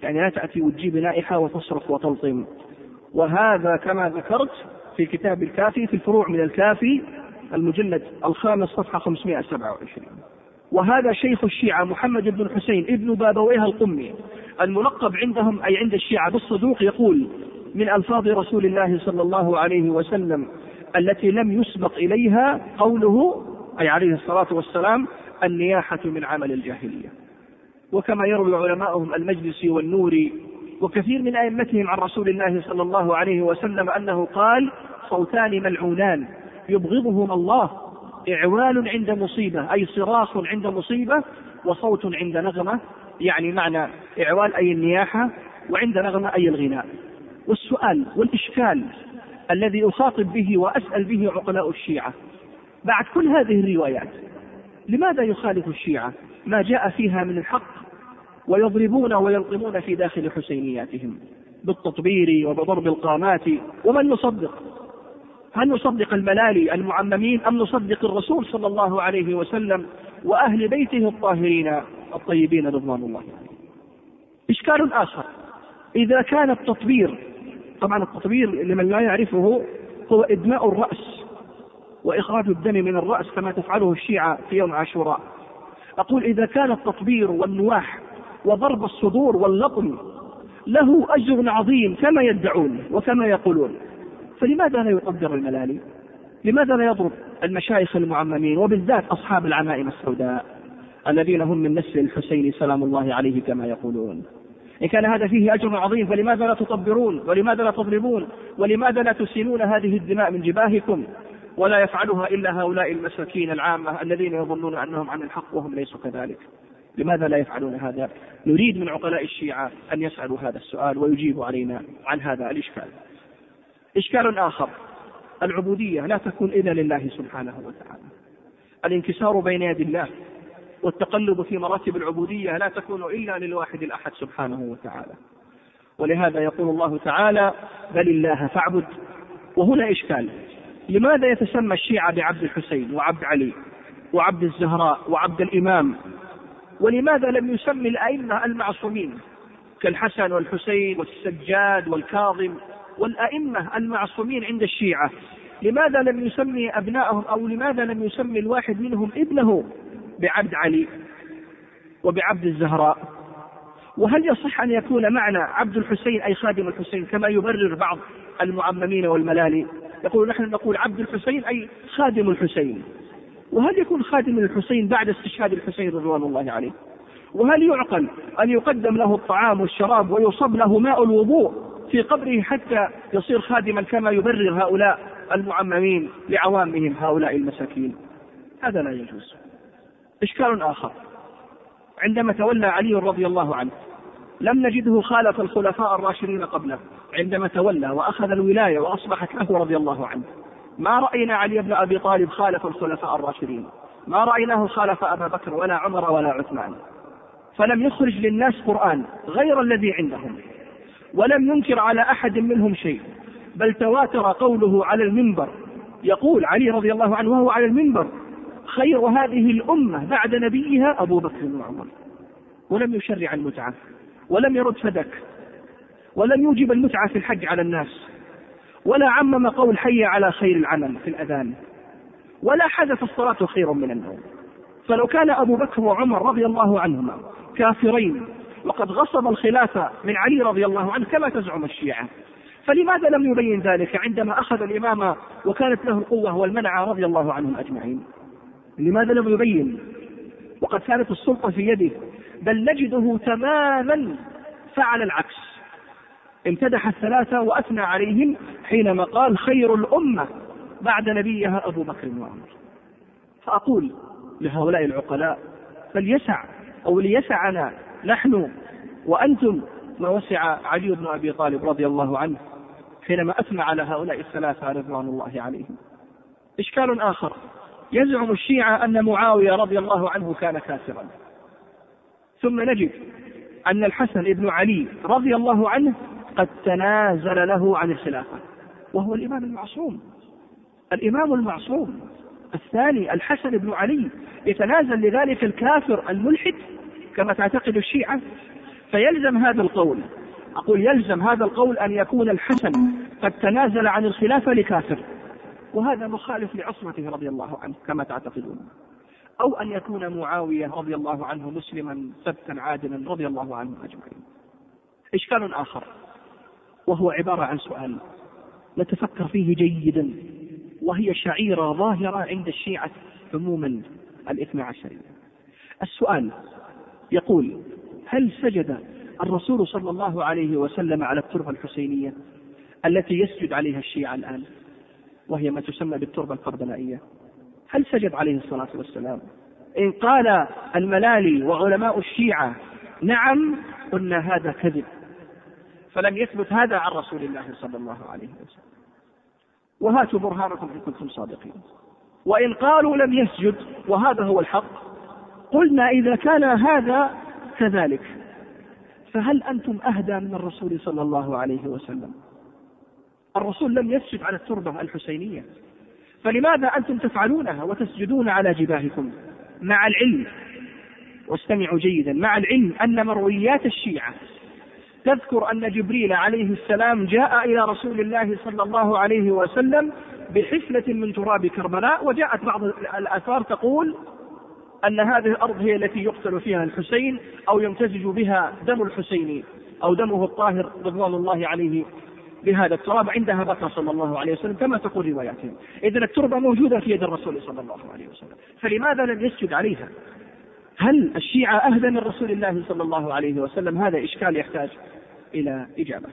يعني لا تأتي وتجيب نائحة وتصرخ وتلطم. وهذا كما ذكرت في كتاب الكافي في الفروع من الكافي المجلد الخامس صفحة 527 وهذا شيخ الشيعة محمد بن الحسين ابن بابويه القمي الملقب عندهم أي عند الشيعة بالصدوق يقول من ألفاظ رسول الله صلى الله عليه وسلم التي لم يسبق إليها قوله أي عليه الصلاة والسلام النياحة من عمل الجاهلية وكما يروي علماؤهم المجلسي والنوري وكثير من أئمتهم عن رسول الله صلى الله عليه وسلم أنه قال صوتان ملعونان يبغضهما الله إعوال عند مصيبة أي صراخ عند مصيبة وصوت عند نغمة يعني معنى إعوال أي النياحة وعند نغمة أي الغناء. والسؤال والإشكال الذي أخاطب به وأسأل به عقلاء الشيعة بعد كل هذه الروايات لماذا يخالف الشيعة ما جاء فيها من الحق ويضربون ويلطمون في داخل حسينياتهم بالتطبير وبضرب القامات. ومن نصدق؟ هل نصدق الملالي المعممين أم نصدق الرسول صلى الله عليه وسلم وأهل بيته الطاهرين الطيبين رضوان الله إشكال آخر. إذا كان التطبير طبعا التطبير لمن لا يعرفه هو إدماء الرأس وإخراج الدم من الرأس كما تفعله الشيعة في يوم عاشوراء. أقول إذا كان التطبير والنواح وضرب الصدور واللطم له أجر عظيم كما يدعون وكما يقولون. فلماذا لا يقدر الملالي؟ لماذا لا يضرب المشايخ المعممين وبالذات أصحاب العمائم السوداء الذين هم من نسل الحسين سلام الله عليه كما يقولون؟ إن كان هذا فيه أجر عظيم فلماذا لا تطبرون؟ ولماذا لا تضربون ولماذا لا تسيلون هذه الدماء من جباهكم؟ ولا يفعلها إلا هؤلاء المساكين العامة الذين يظنون أنهم عن الحق وهم ليسوا كذلك. لماذا لا يفعلون هذا؟ نريد من عقلاء الشيعة أن يسألوا هذا السؤال ويجيبوا علينا عن هذا الإشكال. إشكال آخر العبودية لا تكون إلا لله سبحانه وتعالى. الانكسار بين يدي الله والتقلب في مراتب العبودية لا تكون إلا للواحد الأحد سبحانه وتعالى. ولهذا يقول الله تعالى بل الله فاعبد. وهنا إشكال. لماذا يتسمى الشيعة بعبد الحسين وعبد علي وعبد الزهراء وعبد الإمام ولماذا لم يسمي الأئمة المعصومين؟ كالحسن والحسين والسجاد والكاظم والأئمة المعصومين عند الشيعة. لماذا لم يسمي أبنائهم أو لماذا لم يسمي الواحد منهم ابنه؟ بعبد علي وبعبد الزهراء. وهل يصح أن يكون معنى عبد الحسين أي خادم الحسين كما يبرر بعض المعممين والملالي؟ يقول نحن نقول عبد الحسين أي خادم الحسين. وهل يكون خادم الحسين بعد استشهاد الحسين رضوان الله عليه؟ وهل يعقل أن يقدم له الطعام والشراب ويصب له ماء الوضوء في قبره حتى يصير خادما كما يبرر هؤلاء المعممين لعوامهم هؤلاء المساكين؟ هذا لا يجوز. إشكال آخر. عندما تولى علي رضي الله عنه لم نجده خالف الخلفاء الراشدين قبله عندما تولى وأخذ الولاية وأصبحت له رضي الله عنه. ما رأينا علي بن أبي طالب خالف الخلفاء الراشدين. ما رأيناه خالف أبا بكر ولا عمر ولا عثمان. فلم يخرج للناس قرآن غير الذي عندهم. ولم ينكر على أحد منهم شيء. بل تواتر قوله على المنبر. يقول علي رضي الله عنه وهو على المنبر. خير هذه الأمة بعد نبيها أبو بكر وعمر ولم يشرع المتعة. ولم يرد فدك ولم يوجب المتعة في الحج على الناس. ولا عمم قول حي على خير العمل في الأذان. ولا حدث الصلاة خير من النوم. فلو كان أبو بكر وعمر رضي الله عنهما كافرين وقد غصب الخلافة من علي رضي الله عنه كما تزعم الشيعة. فلماذا لم يبين ذلك عندما أخذ الإمامة وكانت له القوة والمنع رضي الله عنهم أجمعين؟ لماذا لم يبين؟ وقد كانت السلطة في يده بل نجده تماما فعل العكس. امتدح الثلاثة وأثنى عليهم حينما قال خير الأمة بعد نبيها أبو بكر وعمر. فأقول لهؤلاء العقلاء فليسع أو ليسعنا نحن وأنتم ما وسع علي بن أبي طالب رضي الله عنه حينما أثنى على هؤلاء الثلاثة رضوان الله عليهم. إشكال آخر. يزعم الشيعة أن معاوية رضي الله عنه كان كافرا. ثم نجد أن الحسن بن علي رضي الله عنه قد تنازل له عن الخلافة وهو الإمام المعصوم. الإمام المعصوم الثاني الحسن بن علي يتنازل لذلك الكافر الملحد كما تعتقد الشيعة فيلزم هذا القول. أقول يلزم هذا القول أن يكون الحسن قد تنازل عن الخلافة لكافر وهذا مخالف لعصمته رضي الله عنه كما تعتقدون. أو أن يكون معاوية رضي الله عنه مسلما ثبتا عادلا رضي الله عنه أجمعين. إشكال آخر. وهو عبارة عن سؤال. نتفكر فيه جيدا. وهي شعيرة ظاهرة عند الشيعة عموما الاثنى عشرية. السؤال يقول هل سجد الرسول صلى الله عليه وسلم على التربة الحسينية التي يسجد عليها الشيعة الآن؟ وهي ما تسمى بالتربة الكربلائية هل سجد عليه الصلاة والسلام؟ إن قال الملالي وعلماء الشيعة نعم قلنا هذا كذب. فلم يثبت هذا عن رسول الله صلى الله عليه وسلم. وهاتوا برهانكم إن كنتم صادقين. وإن قالوا لم يسجد وهذا هو الحق قلنا إذا كان هذا كذلك فهل أنتم أهدى من الرسول صلى الله عليه وسلم؟ الرسول لم يسجد على التربة الحسينية. فلماذا أنتم تفعلونها وتسجدون على جباهكم؟ مع العلم. واستمعوا جيدا مع العلم أن مرويات الشيعة تذكر أن جبريل عليه السلام جاء إلى رسول الله صلى الله عليه وسلم بحفلة من تراب كربلاء وجاءت بعض الآثار تقول أن هذه الأرض هي التي يقتل فيها الحسين أو يمتزج بها دم الحسين أو دمه الطاهر رضوان الله عليه بهذا التراب عندها بكى صلى الله عليه وسلم كما تقول رواياتهم. إذا التربة موجودة في يد الرسول صلى الله عليه وسلم. فلماذا لم يسجد عليها؟ هل الشيعة أهدى من رسول الله صلى الله عليه وسلم؟ هذا إشكال يحتاج إلى إجابة.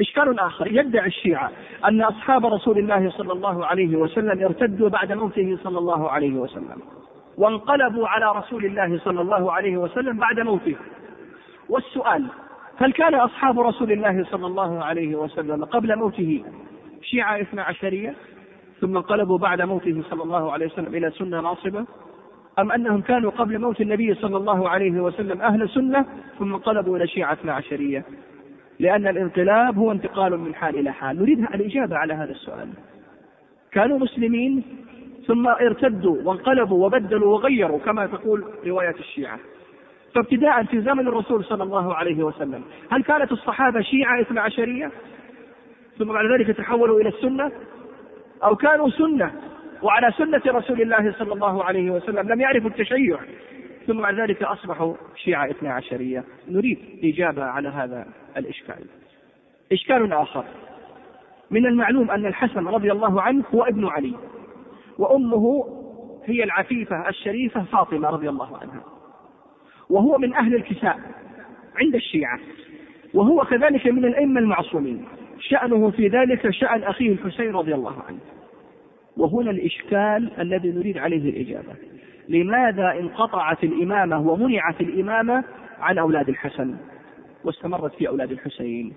إشكال آخر يدعي الشيعة أن أصحاب رسول الله صلى الله عليه وسلم ارتدوا بعد موته صلى الله عليه وسلم وانقلبوا على رسول الله صلى الله عليه وسلم بعد موته. والسؤال هل كان أصحاب رسول الله صلى الله عليه وسلم قبل موته شيعة اثنا عشرية ثم انقلبوا بعد موته صلى الله عليه وسلم إلى سنة ناصبة؟ أم أنهم كانوا قبل موت النبي صلى الله عليه وسلم أهل سنة ثم انقلبوا إلى شيعة اثنا عشرية؟ لأن الانقلاب هو انتقال من حال إلى حال. نريد الإجابة على هذا السؤال. كانوا مسلمين ثم ارتدوا وانقلبوا وبدلوا وغيروا كما تقول رواية الشيعة. فابتداء في زمن الرسول صلى الله عليه وسلم. هل كانت الصحابة شيعة اثنا عشرية؟ ثم بعد ذلك تحولوا إلى السنة؟ أو كانوا سنة وعلى سنة رسول الله صلى الله عليه وسلم لم يعرفوا التشيع ثم بعد ذلك أصبحوا شيعة اثنا عشرية. نريد إجابة على هذا الإشكال. إشكال آخر. من المعلوم أن الحسن رضي الله عنه هو ابن علي وأمه هي العفيفة الشريفة فاطمة رضي الله عنها وهو من أهل الكساء عند الشيعة وهو كذلك من الأئمة المعصومين. شأنه في ذلك شأن أخيه الحسين رضي الله عنه. وهنا الإشكال الذي نريد عليه الإجابة. لماذا انقطعت الإمامة ومنعت الإمامة عن أولاد الحسن واستمرت في أولاد الحسين؟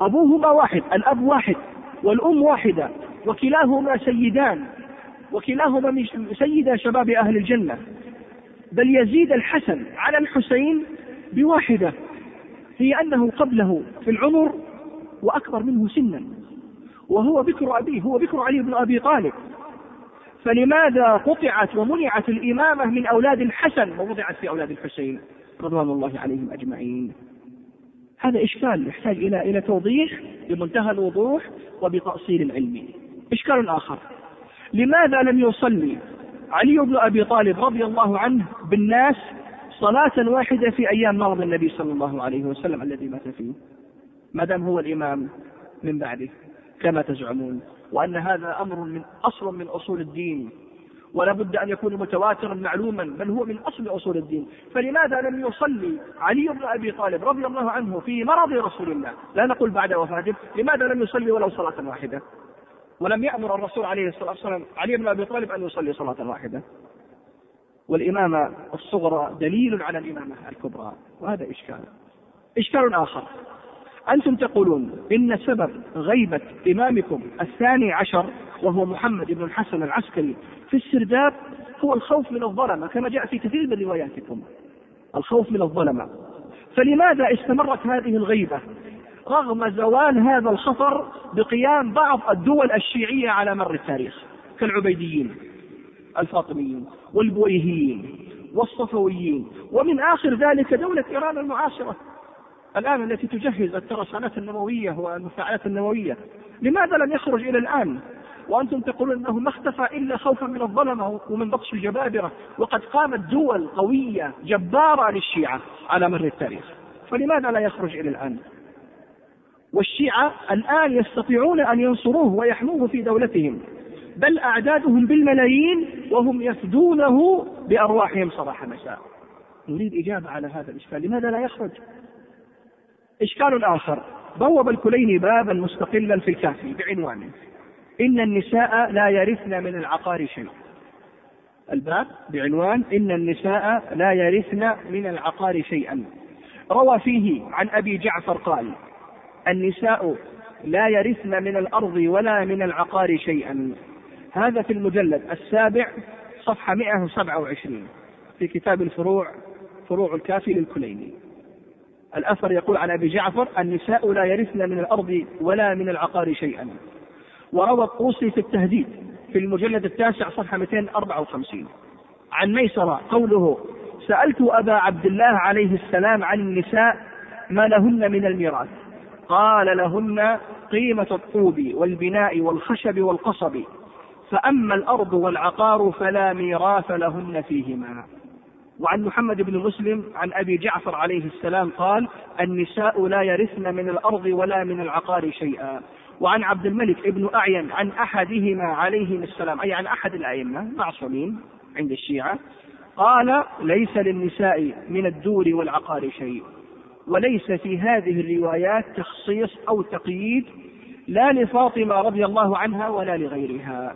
أبوهما واحد الأب واحد والأم واحدة وكلاهما سيدان وكلاهما سيدا شباب أهل الجنة. بل يزيد الحسن على الحسين بواحدة هي أنه قبله في العمر وأكبر منه سنا. وهو بكر أبيه هو بكر علي بن أبي طالب. فلماذا قطعت ومنعت الإمامة من أولاد الحسن؟ ووضعت في أولاد الحسين رضوان الله عليهم أجمعين. هذا إشكال يحتاج إلى إلى توضيح بمنتهى الوضوح وبتأصيل علمي إشكال آخر. لماذا لم يصلي علي بن أبي طالب رضي الله عنه بالناس صلاة واحدة في أيام مرض النبي صلى الله عليه وسلم الذي مات فيه؟ ما دام هو الإمام من بعده. كما تزعمون وأن هذا أمر من أصل من أصول الدين ولا بد أن يكون متواترا معلوما بل هو من أصل أصول الدين. فلماذا لم يصلي علي بن أبي طالب رضي الله عنه في مرض رسول الله؟ لا نقول بعد وفاته لماذا لم يصلي ولو صلاة واحدة؟ ولم يأمر الرسول عليه الصلاة والسلام علي بن أبي طالب أن يصلي صلاة واحدة. والإمامة الصغرى دليل على الإمامة الكبرى وهذا إشكال. إشكال آخر. أنتم تقولون إن سبب غيبة إمامكم الثاني عشر وهو محمد بن الحسن العسكري في السرداب هو الخوف من الظلمة كما جاء في كثير من رواياتكم. الخوف من الظلمة. فلماذا استمرت هذه الغيبة؟ رغم زوال هذا الخطر بقيام بعض الدول الشيعية على مر التاريخ كالعبيديين الفاطميين والبويهيين والصفويين ومن آخر ذلك دولة إيران المعاصرة. الآن التي تجهز الترسانات النووية والمفاعلات النووية لماذا لم يخرج إلى الآن؟ وأنتم تقولون أنه ما اختفى إلا خوفا من الظلمة ومن بطش الجبابرة وقد قامت دول قوية جبارة للشيعة على مر التاريخ. فلماذا لا يخرج إلى الآن؟ والشيعة الآن يستطيعون أن ينصروه ويحموه في دولتهم بل أعدادهم بالملايين وهم يفدونه بأرواحهم صباح مساء. نريد إجابة على هذا الإشكال لماذا لا يخرج؟ إشكال آخر. بوب الكليني بابا مستقلا في الكافي بعنوان. إن النساء لا يرثن من العقار شيء. الباب بعنوان. إن النساء لا يرثن من العقار شيئا. روى فيه عن أبي جعفر قال النساء لا يرثن من الأرض ولا من العقار شيئا. هذا في المجلد السابع صفحة 127 في كتاب الفروع فروع الكافي للكليني. الأثر يقول عن أبي جعفر النساء لا يرثن من الأرض ولا من العقار شيئا. وروى الطوسي في التهديد في المجلد التاسع صفحة 254 عن ميسرة قوله سألت أبا عبد الله عليه السلام عن النساء ما لهن من الميراث. قال لهن قيمة الطوب والبناء والخشب والقصب. فأما الأرض والعقار فلا ميراث لهن فيهما. وعن محمد بن مسلم عن أبي جعفر عليه السلام قال النساء لا يرثن من الأرض ولا من العقار شيئا. وعن عبد الملك بن أعين عن أحدهما عليهم السلام أي عن أحد الأئمة معصومين عند الشيعة قال ليس للنساء من الدور والعقار شيء. وليس في هذه الروايات تخصيص أو تقييد لا لفاطمة رضي الله عنها ولا لغيرها.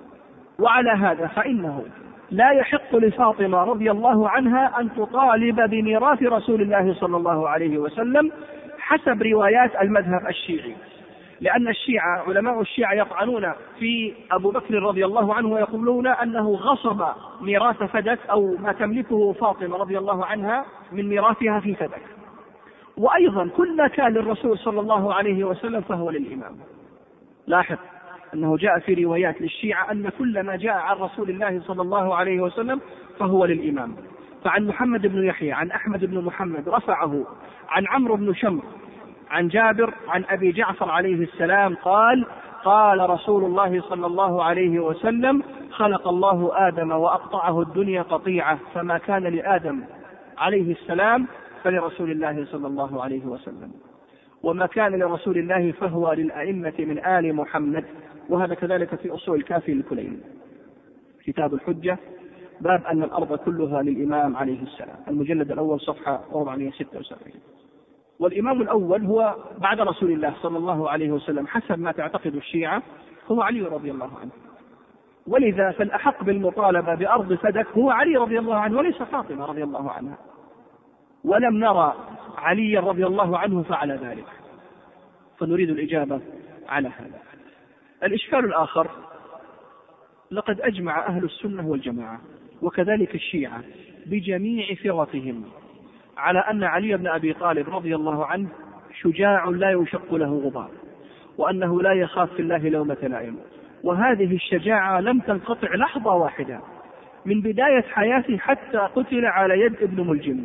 وعلى هذا فإنه لا يحق لفاطمة رضي الله عنها أن تطالب بميراث رسول الله صلى الله عليه وسلم حسب روايات المذهب الشيعي. لأن الشيعة علماء الشيعة يطعنون في أبو بكر رضي الله عنه ويقولون أنه غصب ميراث فدك أو ما تملكه فاطمة رضي الله عنها من ميراثها في فدك. وأيضا كل ما كان للرسول صلى الله عليه وسلم فهو للإمام. لاحظ أنه جاء في روايات للشيعة أن كل ما جاء عن رسول الله صلى الله عليه وسلم فهو للإمام. فعن محمد بن يحيى عن أحمد بن محمد رفعه عن عمرو بن شمر عن جابر عن أبي جعفر عليه السلام قال قال رسول الله صلى الله عليه وسلم خلق الله آدم وأقطعه الدنيا قطيعة فما كان لآدم عليه السلام فلرسول الله صلى الله عليه وسلم. وما كان لرسول الله فهو للأئمة من آل محمد. وهذا كذلك في أصول الكافي للكلين كتاب الحجة باب أن الأرض كلها للإمام عليه السلام. المجلد الأول صفحة 476 والإمام الأول هو بعد رسول الله صلى الله عليه وسلم حسب ما تعتقد الشيعة هو علي رضي الله عنه. ولذا فالأحق بالمطالبة بأرض فدك هو علي رضي الله عنه وليس فاطمة رضي الله عنها. ولم نرى عليا رضي الله عنه فعل ذلك. فنريد الإجابة على هذا. الإشكال الآخر لقد أجمع أهل السنة والجماعة وكذلك الشيعة بجميع فرقهم على أن علي بن أبي طالب رضي الله عنه شجاع لا يشق له غبار وأنه لا يخاف في الله لومة لائم. وهذه الشجاعة لم تنقطع لحظة واحدة من بداية حياته حتى قتل على يد ابن ملجم.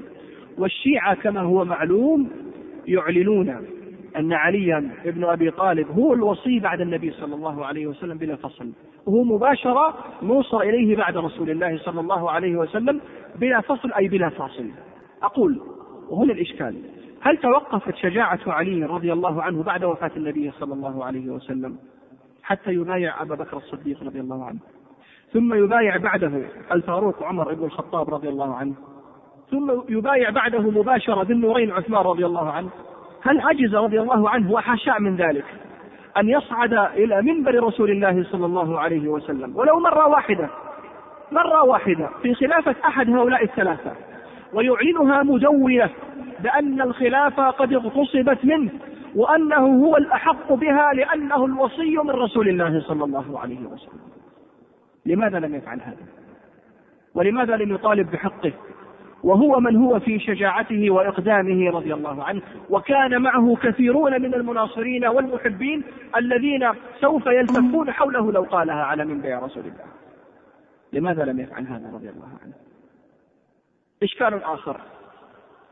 والشيعة كما هو معلوم يعلنون أن عليا ابن أبي طالب هو الوصي بعد النبي صلى الله عليه وسلم بلا فصل. وهو مباشرة موصى إليه بعد رسول الله صلى الله عليه وسلم بلا فصل أي بلا فاصل. أقول وهنا الإشكال. هل توقفت شجاعة علي رضي الله عنه بعد وفاة النبي صلى الله عليه وسلم حتى يبايع أبا بكر الصديق رضي الله عنه؟ ثم يبايع بعده الفاروق عمر بن الخطاب رضي الله عنه. ثم يبايع بعده مباشرة ذي النورين عثمان رضي الله عنه. هل عجز رضي الله عنه وحاشا من ذلك أن يصعد إلى منبر رسول الله صلى الله عليه وسلم؟ ولو مرة واحدة مرة واحدة في خلافة أحد هؤلاء الثلاثة ويعلنها مدونة بأن الخلافة قد اغتصبت منه وأنه هو الأحق بها لأنه الوصي من رسول الله صلى الله عليه وسلم. لماذا لم يفعل هذا؟ ولماذا لم يطالب بحقه؟ وهو من هو في شجاعته وإقدامه رضي الله عنه. وكان معه كثيرون من المناصرين والمحبين الذين سوف يلتفون حوله لو قالها على منبر رسول الله. لماذا لم يفعل هذا رضي الله عنه؟ إشكال آخر.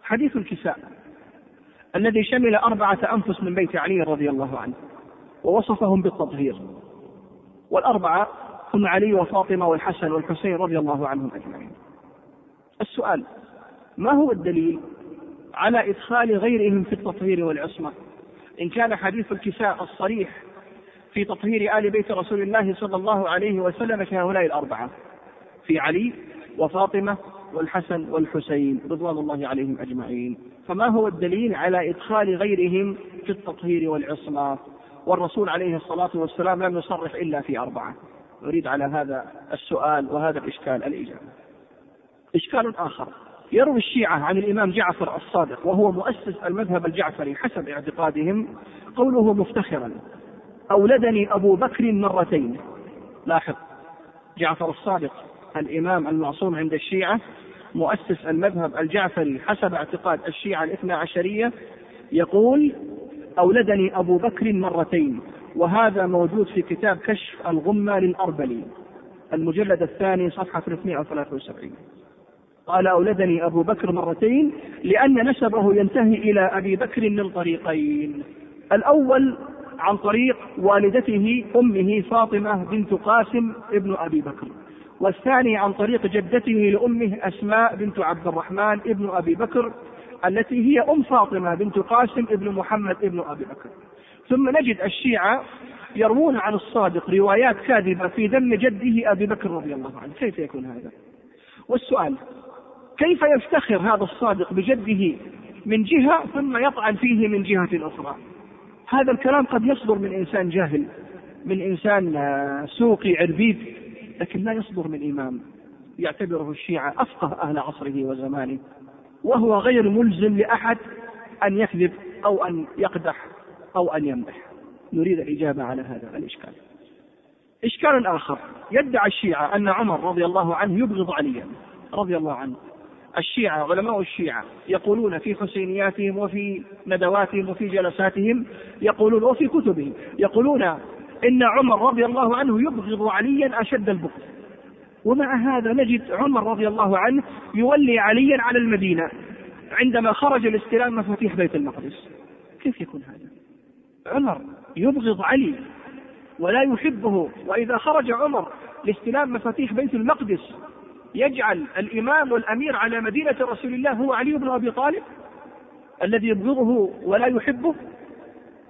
حديث الكساء الذي شمل أربعة أنفس من بيت علي رضي الله عنه ووصفهم بالتطهير. والأربعة هم علي وفاطمة والحسن والحسين رضي الله عنهم أجمعين. السؤال ما هو الدليل على إدخال غيرهم في التطهير والعصمة؟ إن كان حديث الكساء الصريح في تطهير آل بيت رسول الله صلى الله عليه وسلم كهؤلاء الأربعة في علي وفاطمة والحسن والحسين رضوان الله عليهم أجمعين. فما هو الدليل على إدخال غيرهم في التطهير والعصمة؟ والرسول عليه الصلاة والسلام لم يصرح إلا في أربعة. أريد على هذا السؤال وهذا الإشكال الإجابة إشكال آخر. يروي الشيعة عن الإمام جعفر الصادق وهو مؤسس المذهب الجعفري حسب اعتقادهم قوله مفتخرا أولدني أبو بكر مرتين. لاحظ جعفر الصادق الإمام المعصوم عند الشيعة مؤسس المذهب الجعفري حسب اعتقاد الشيعة الاثنى عشرية يقول أولدني أبو بكر مرتين وهذا موجود في كتاب كشف الغمة للأربلي. المجلد الثاني صفحة 373 قال أولدني أبو بكر مرتين لأن نسبه ينتهي إلى أبي بكر من طريقين الأول عن طريق والدته أمه فاطمة بنت قاسم ابن أبي بكر والثاني عن طريق جدته لأمه أسماء بنت عبد الرحمن ابن أبي بكر التي هي أم فاطمة بنت قاسم ابن محمد ابن أبي بكر. ثم نجد الشيعة يروون عن الصادق روايات كاذبة في ذم جده أبي بكر رضي الله عنه. كيف يكون هذا؟ والسؤال كيف يفتخر هذا الصادق بجده من جهة ثم يطعن فيه من جهة أخرى؟ هذا الكلام قد يصدر من إنسان جاهل من إنسان آه، سوقي عربيد لكن لا يصدر من إمام يعتبره الشيعة أفقه أهل عصره وزمانه وهو غير ملزم لأحد أن يكذب أو أن يقدح أو أن يمدح. نريد الإجابة على هذا الإشكال. إشكال آخر يدعي الشيعة أن عمر رضي الله عنه يبغض عليا رضي الله عنه الشيعة علماء الشيعة يقولون في حسينياتهم وفي ندواتهم وفي جلساتهم يقولون وفي كتبهم يقولون إن عمر رضي الله عنه يبغض عليا أشد البغض. ومع هذا نجد عمر رضي الله عنه يولي عليا على المدينة عندما خرج لاستلام مفاتيح بيت المقدس. كيف يكون هذا؟ عمر يبغض علي ولا يحبه وإذا خرج عمر لاستلام مفاتيح بيت المقدس يجعل الإمام والأمير على مدينة رسول الله هو علي بن أبي طالب الذي يبغضه ولا يحبه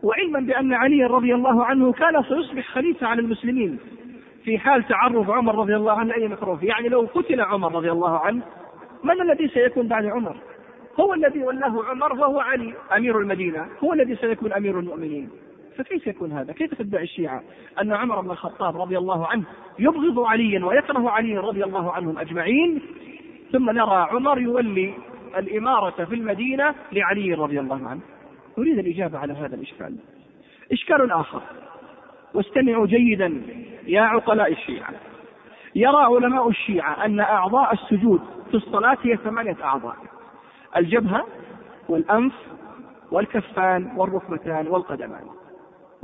وعلما بأن علي رضي الله عنه كان سيصبح خليفة على المسلمين في حال تعرض عمر رضي الله عنه أي مكروه. يعني لو قتل عمر رضي الله عنه من الذي سيكون بعد عمر؟ هو الذي ولاه عمر وهو علي أمير المدينة هو الذي سيكون أمير المؤمنين. فكيف يكون هذا؟ كيف تدعي الشيعة؟ أن عمر بن الخطاب رضي الله عنه يبغض عليا ويكره عليا رضي الله عنهم أجمعين ثم نرى عمر يولي الإمارة في المدينة لعلي رضي الله عنه. أريد الإجابة على هذا الإشكال. إشكال آخر. واستمعوا جيدا يا عقلاء الشيعة. يرى علماء الشيعة أن أعضاء السجود في الصلاة هي ثمانية أعضاء. الجبهة والأنف والكفان والركبتان والقدمان.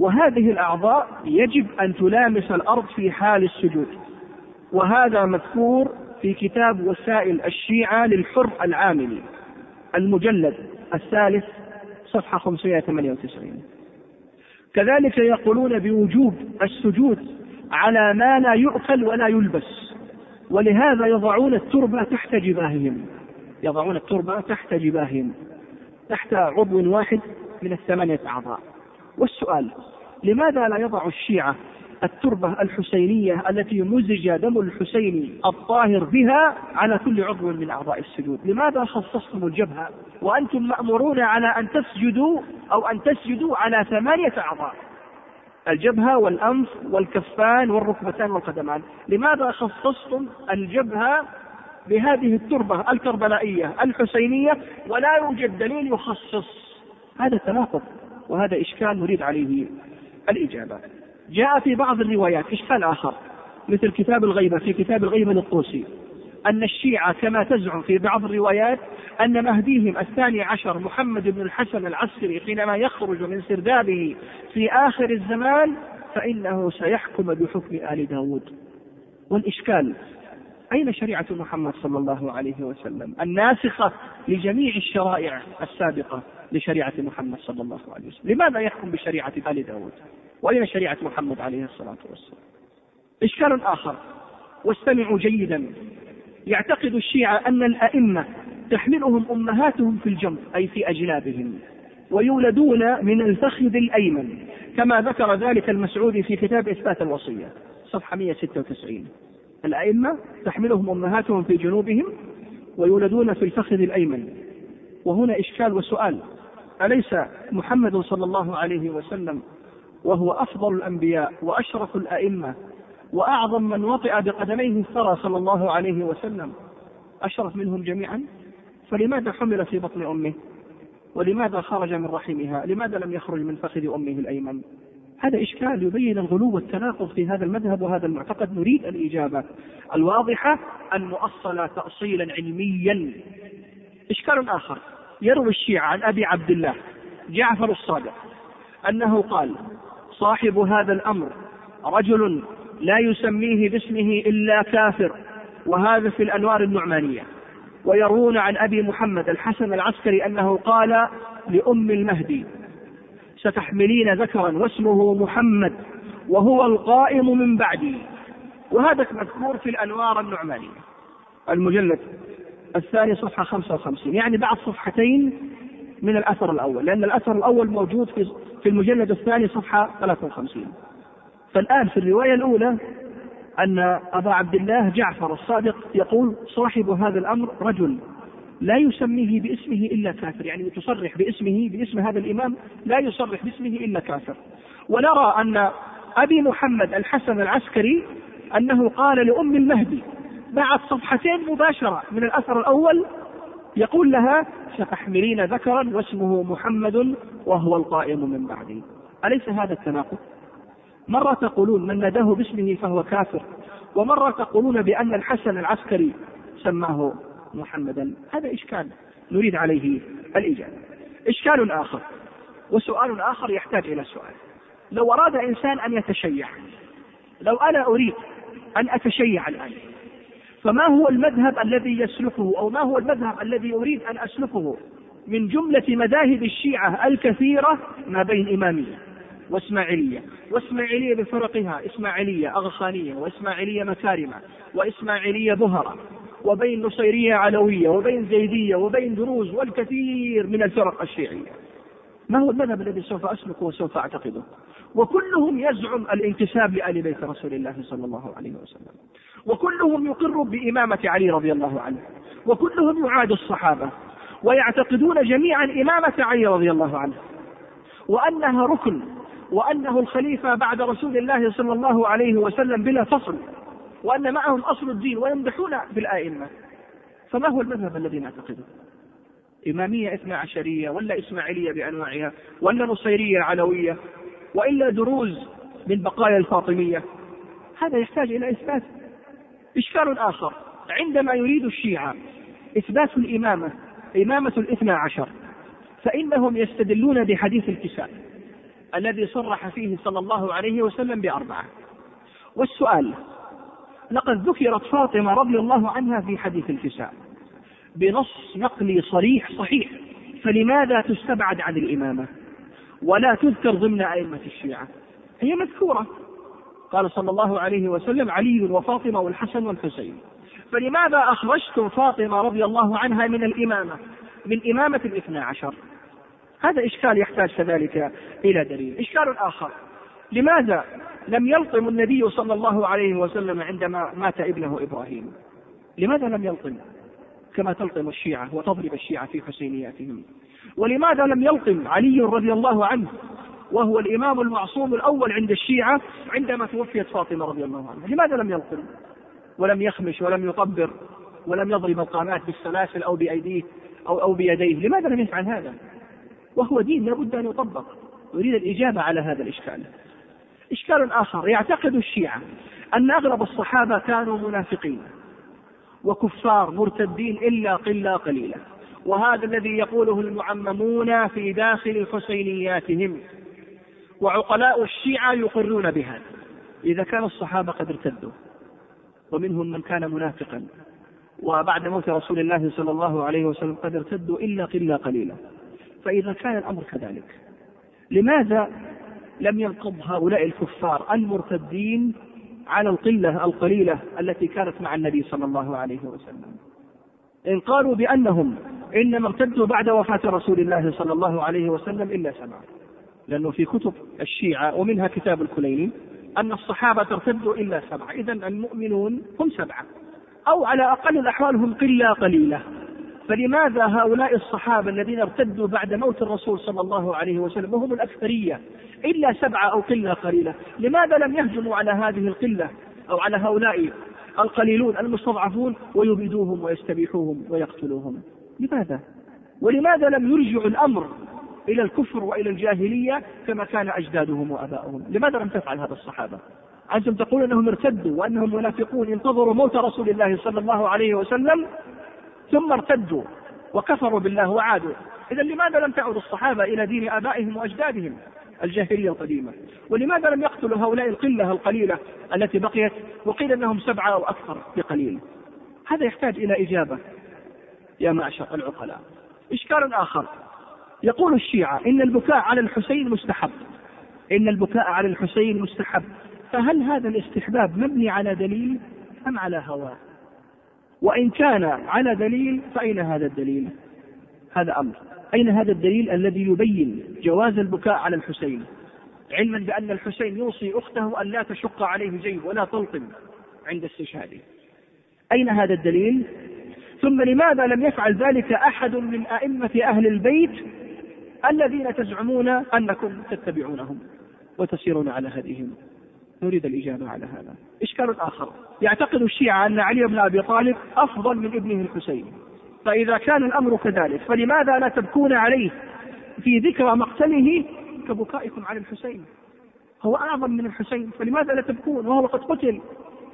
وهذه الأعضاء يجب أن تلامس الأرض في حال السجود. وهذا مذكور في كتاب وسائل الشيعة للحر العاملي المجلد الثالث صفحة 598 كذلك يقولون بوجوب السجود على ما لا يؤكل ولا يلبس ولهذا يضعون التربة تحت جباههم. يضعون التربة تحت جباههم تحت عضو واحد من الثمانية أعضاء. والسؤال لماذا لا يضع الشيعة التربة الحسينية التي مزج دم الحسين الطاهر بها على كل عضو من أعضاء السجود؟ لماذا خصصتم الجبهة وأنتم مأمورون على أن تسجدوا أو أن تسجدوا على ثمانية أعضاء؟ الجبهة والأنف والكفان والركبتان والقدمان. لماذا خصصتم الجبهة بهذه التربة الكربلائية الحسينية ولا يوجد دليل يخصص؟ هذا تناقض. وهذا إشكال نريد عليه الإجابة. جاء في بعض الروايات إشكال آخر مثل كتاب الغيبة في كتاب الغيبة للطوسي أن الشيعة كما تزعم في بعض الروايات أن مهديهم الثاني عشر محمد بن الحسن العسكري حينما يخرج من سردابه في آخر الزمان فإنه سيحكم بحكم آل داود. والإشكال أين شريعة محمد صلى الله عليه وسلم؟ الناسخة لجميع الشرائع السابقة لشريعة محمد صلى الله عليه وسلم. لماذا يحكم بشريعة آل داود؟ وأين شريعة محمد عليه الصلاة والسلام؟ إشكال آخر واستمعوا جيدا. يعتقد الشيعة أن الأئمة تحملهم أمهاتهم في الجنب أي في أجنابهم ويولدون من الفخذ الأيمن كما ذكر ذلك المسعودي في كتاب إثبات الوصية صفحة 196 الأئمة تحملهم أمهاتهم في جنوبهم ويولدون في الفخذ الأيمن. وهنا إشكال وسؤال. أليس محمد صلى الله عليه وسلم وهو أفضل الأنبياء وأشرف الأئمة وأعظم من وطئ بقدميه الثرى صلى الله عليه وسلم أشرف منهم جميعا؟ فلماذا حمل في بطن أمه؟ ولماذا خرج من رحمها؟ لماذا لم يخرج من فخذ أمه الأيمن؟ هذا إشكال يبين الغلو والتناقض في هذا المذهب وهذا المعتقد. نريد الإجابة الواضحة المؤصلة تأصيلا علميا. إشكال آخر يروي الشيعة عن أبي عبد الله جعفر الصادق أنه قال صاحب هذا الأمر رجل لا يسميه باسمه إلا كافر وهذا في الأنوار النعمانية. ويروون عن أبي محمد الحسن العسكري أنه قال لأم المهدي ستحملين ذكرا واسمه محمد وهو القائم من بعدي. وهذا مذكور في الأنوار النعمانية. المجلد الثاني صفحة 55 يعني بعد صفحتين من الأثر الأول. لأن الأثر الأول موجود في المجلد الثاني صفحة 53 فالآن في الرواية الأولى أن أبا عبد الله جعفر الصادق يقول صاحب هذا الأمر رجل لا يسميه باسمه إلا كافر. يعني تصرح باسمه باسم هذا الإمام لا يصرح باسمه إلا كافر. ونرى أن أبي محمد الحسن العسكري أنه قال لأم المهدي بعد صفحتين مباشرة من الأثر الأول يقول لها ستحملين ذكرا واسمه محمد وهو القائم من بعدي. أليس هذا التناقض؟ مرة تقولون من ناداه باسمه فهو كافر ومرة تقولون بأن الحسن العسكري سماه محمدا. هذا إشكال نريد عليه الإجابة. إشكال آخر. وسؤال آخر يحتاج إلى سؤال. لو أراد إنسان أن يتشيع لو أنا أريد أن أتشيع الآن فما هو المذهب الذي يسلكه؟ أو ما هو المذهب الذي أريد أن أسلكه؟ من جملة مذاهب الشيعة الكثيرة ما بين إمامية وإسماعيلية. وإسماعيلية بفرقها إسماعيلية أغخانية وإسماعيلية مكارمة وإسماعيلية بهرة. وبين نصيرية علوية وبين زيدية وبين دروز والكثير من الفرق الشيعية. ما هو المذهب الذي سوف أسلكه وسوف أعتقده؟ وكلهم يزعم الانتساب لآل بيت رسول الله صلى الله عليه وسلم. وكلهم يقر بإمامة علي رضي الله عنه. وكلهم يعاد الصحابة. ويعتقدون جميعا إمامة علي رضي الله عنه. وأنها ركن. وأنه الخليفة بعد رسول الله صلى الله عليه وسلم بلا فصل. وأن معهم أصل الدين ويمدحون بالآئمة فما هو المذهب الذي نعتقده؟ إمامية إثنى عشرية ولا إسماعيلية بأنواعها ولا نصيرية علوية وإلا دروز من بقايا الفاطمية؟ هذا يحتاج إلى إثبات. إشكال آخر. عندما يريد الشيعة إثبات الإمامة إمامة الاثنى عشر فإنهم يستدلون بحديث الكساء الذي صرح فيه صلى الله عليه وسلم بأربعة. والسؤال لقد ذكرت فاطمة رضي الله عنها في حديث الكساء بنص نقلي صريح صحيح. فلماذا تستبعد عن الإمامة؟ ولا تذكر ضمن أئمة الشيعة. هي مذكورة. قال صلى الله عليه وسلم علي وفاطمة والحسن والحسين. فلماذا أخرجتم فاطمة رضي الله عنها من الإمامة؟ من إمامة الاثنى عشر. هذا إشكال يحتاج كذلك إلى دليل. إشكال آخر. لماذا لم يلطم النبي صلى الله عليه وسلم عندما مات ابنه إبراهيم؟ لماذا لم يلطم؟ كما تلطم الشيعة وتضرب الشيعة في حسينياتهم. ولماذا لم يلطم علي رضي الله عنه؟ وهو الإمام المعصوم الأول عند الشيعة عندما توفيت فاطمة رضي الله عنها. لماذا لم يلطم؟ ولم يخمش ولم يطبر ولم يضرب القامات بالسلاسل أو بأيديه أو أو بيديه. لماذا لم يفعل هذا؟ وهو دين لابد أن يطبق. أريد الإجابة على هذا الإشكال. إشكال آخر. يعتقد الشيعة أن أغلب الصحابة كانوا منافقين وكفار مرتدين إلا قلة قليلة وهذا الذي يقوله المعممون في داخل حسينياتهم. وعقلاء الشيعة يقرون بهذا إذا كان الصحابة قد ارتدوا ومنهم من كان منافقا. وبعد موت رسول الله صلى الله عليه وسلم قد ارتدوا إلا قلة قليلة فإذا كان الأمر كذلك لماذا لم ينقض هؤلاء الكفار المرتدين على القلة القليلة التي كانت مع النبي صلى الله عليه وسلم. إن قالوا بأنهم إنما ارتدوا بعد وفاة رسول الله صلى الله عليه وسلم إلا سبعة لأنه في كتب الشيعة ومنها كتاب الكليني أن الصحابة ارتدوا إلا سبعة إذا المؤمنون هم سبعة. أو على أقل الأحوال هم قلة قليلة. فلماذا هؤلاء الصحابة الذين ارتدوا بعد موت الرسول صلى الله عليه وسلم وهم الأكثرية إلا سبعة أو قلة قليلة؟ لماذا لم يهجموا على هذه القلة أو على هؤلاء القليلون المستضعفون ويبيدوهم ويستبيحوهم ويقتلوهم؟ لماذا؟ ولماذا لم يرجعوا الأمر إلى الكفر وإلى الجاهلية كما كان أجدادهم وآباؤهم؟ لماذا لم تفعل هذا الصحابة؟ أنتم تقول أنهم ارتدوا وأنهم منافقون انتظروا موت رسول الله صلى الله عليه وسلم ثم ارتدوا وكفروا بالله وعادوا. إذا لماذا لم تعد الصحابة إلى دين آبائهم وأجدادهم الجاهلية القديمة؟ ولماذا لم يقتلوا هؤلاء القلة القليلة التي بقيت وقيل أنهم سبعة أو أكثر بقليل؟ هذا يحتاج إلى إجابة يا معشر العقلاء. إشكال آخر. يقول الشيعة إن البكاء على الحسين مستحب. إن البكاء على الحسين مستحب. فهل هذا الاستحباب مبني على دليل أم على هواه وإن كان على دليل فأين هذا الدليل؟ هذا أمر. أين هذا الدليل الذي يبين جواز البكاء على الحسين؟ علما بأن الحسين يوصي أخته أن لا تشق عليه جيب ولا تلطم عند استشهاده. أين هذا الدليل؟ ثم لماذا لم يفعل ذلك أحد من أئمة أهل البيت الذين تزعمون أنكم تتبعونهم وتسيرون على هديهم نريد الإجابة على هذا. إشكال آخر. يعتقد الشيعة أن علي بن أبي طالب أفضل من ابنه الحسين. فإذا كان الأمر كذلك فلماذا لا تبكون عليه في ذكرى مقتله كبكائكم على الحسين؟ هو أعظم من الحسين فلماذا لا تبكون؟ وهو قد قتل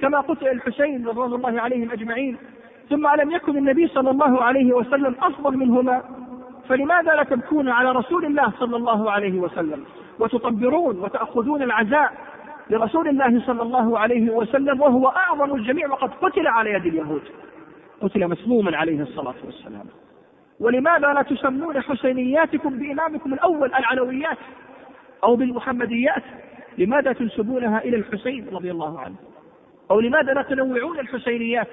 كما قتل الحسين رضوان الله عليهم أجمعين. ثم ألم يكن النبي صلى الله عليه وسلم أفضل منهما فلماذا لا تبكون على رسول الله صلى الله عليه وسلم؟ وتطبرون وتأخذون العزاء لرسول الله صلى الله عليه وسلم وهو أعظم الجميع وقد قتل على يد اليهود. قتل مسموما عليه الصلاة والسلام. ولماذا لا تسمون حسينياتكم بإمامكم الأول العلويات أو بالمحمديات؟ لماذا تنسبونها إلى الحسين رضي الله عنه؟ أو لماذا لا تنوعون الحسينيات؟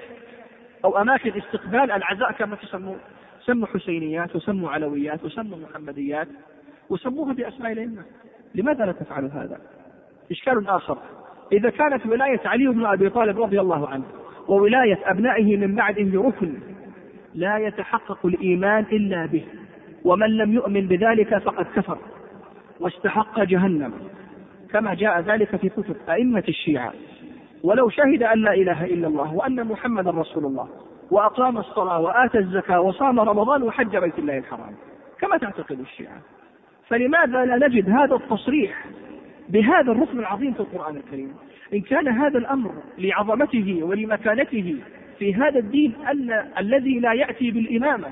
أو أماكن استقبال العزاء كما تسمون؟ سموا حسينيات وسموا علويات وسموا محمديات وسموها بأسماء الأئمة. لماذا لا تفعلوا هذا؟ إشكال آخر. إذا كانت ولاية علي بن أبي طالب رضي الله عنه وولاية أبنائه من بعده ركن لا يتحقق الإيمان إلا به ومن لم يؤمن بذلك فقد كفر واستحق جهنم. كما جاء ذلك في كتب أئمة الشيعة. ولو شهد أن لا إله إلا الله وأن محمدا رسول الله وأقام الصلاة وآتى الزكاة وصام رمضان وحج بيت الله الحرام كما تعتقد الشيعة. فلماذا لا نجد هذا التصريح؟ بهذا الركن العظيم في القرآن الكريم. إن كان هذا الأمر لعظمته ولمكانته في هذا الدين أن الذي لا يأتي بالإمامة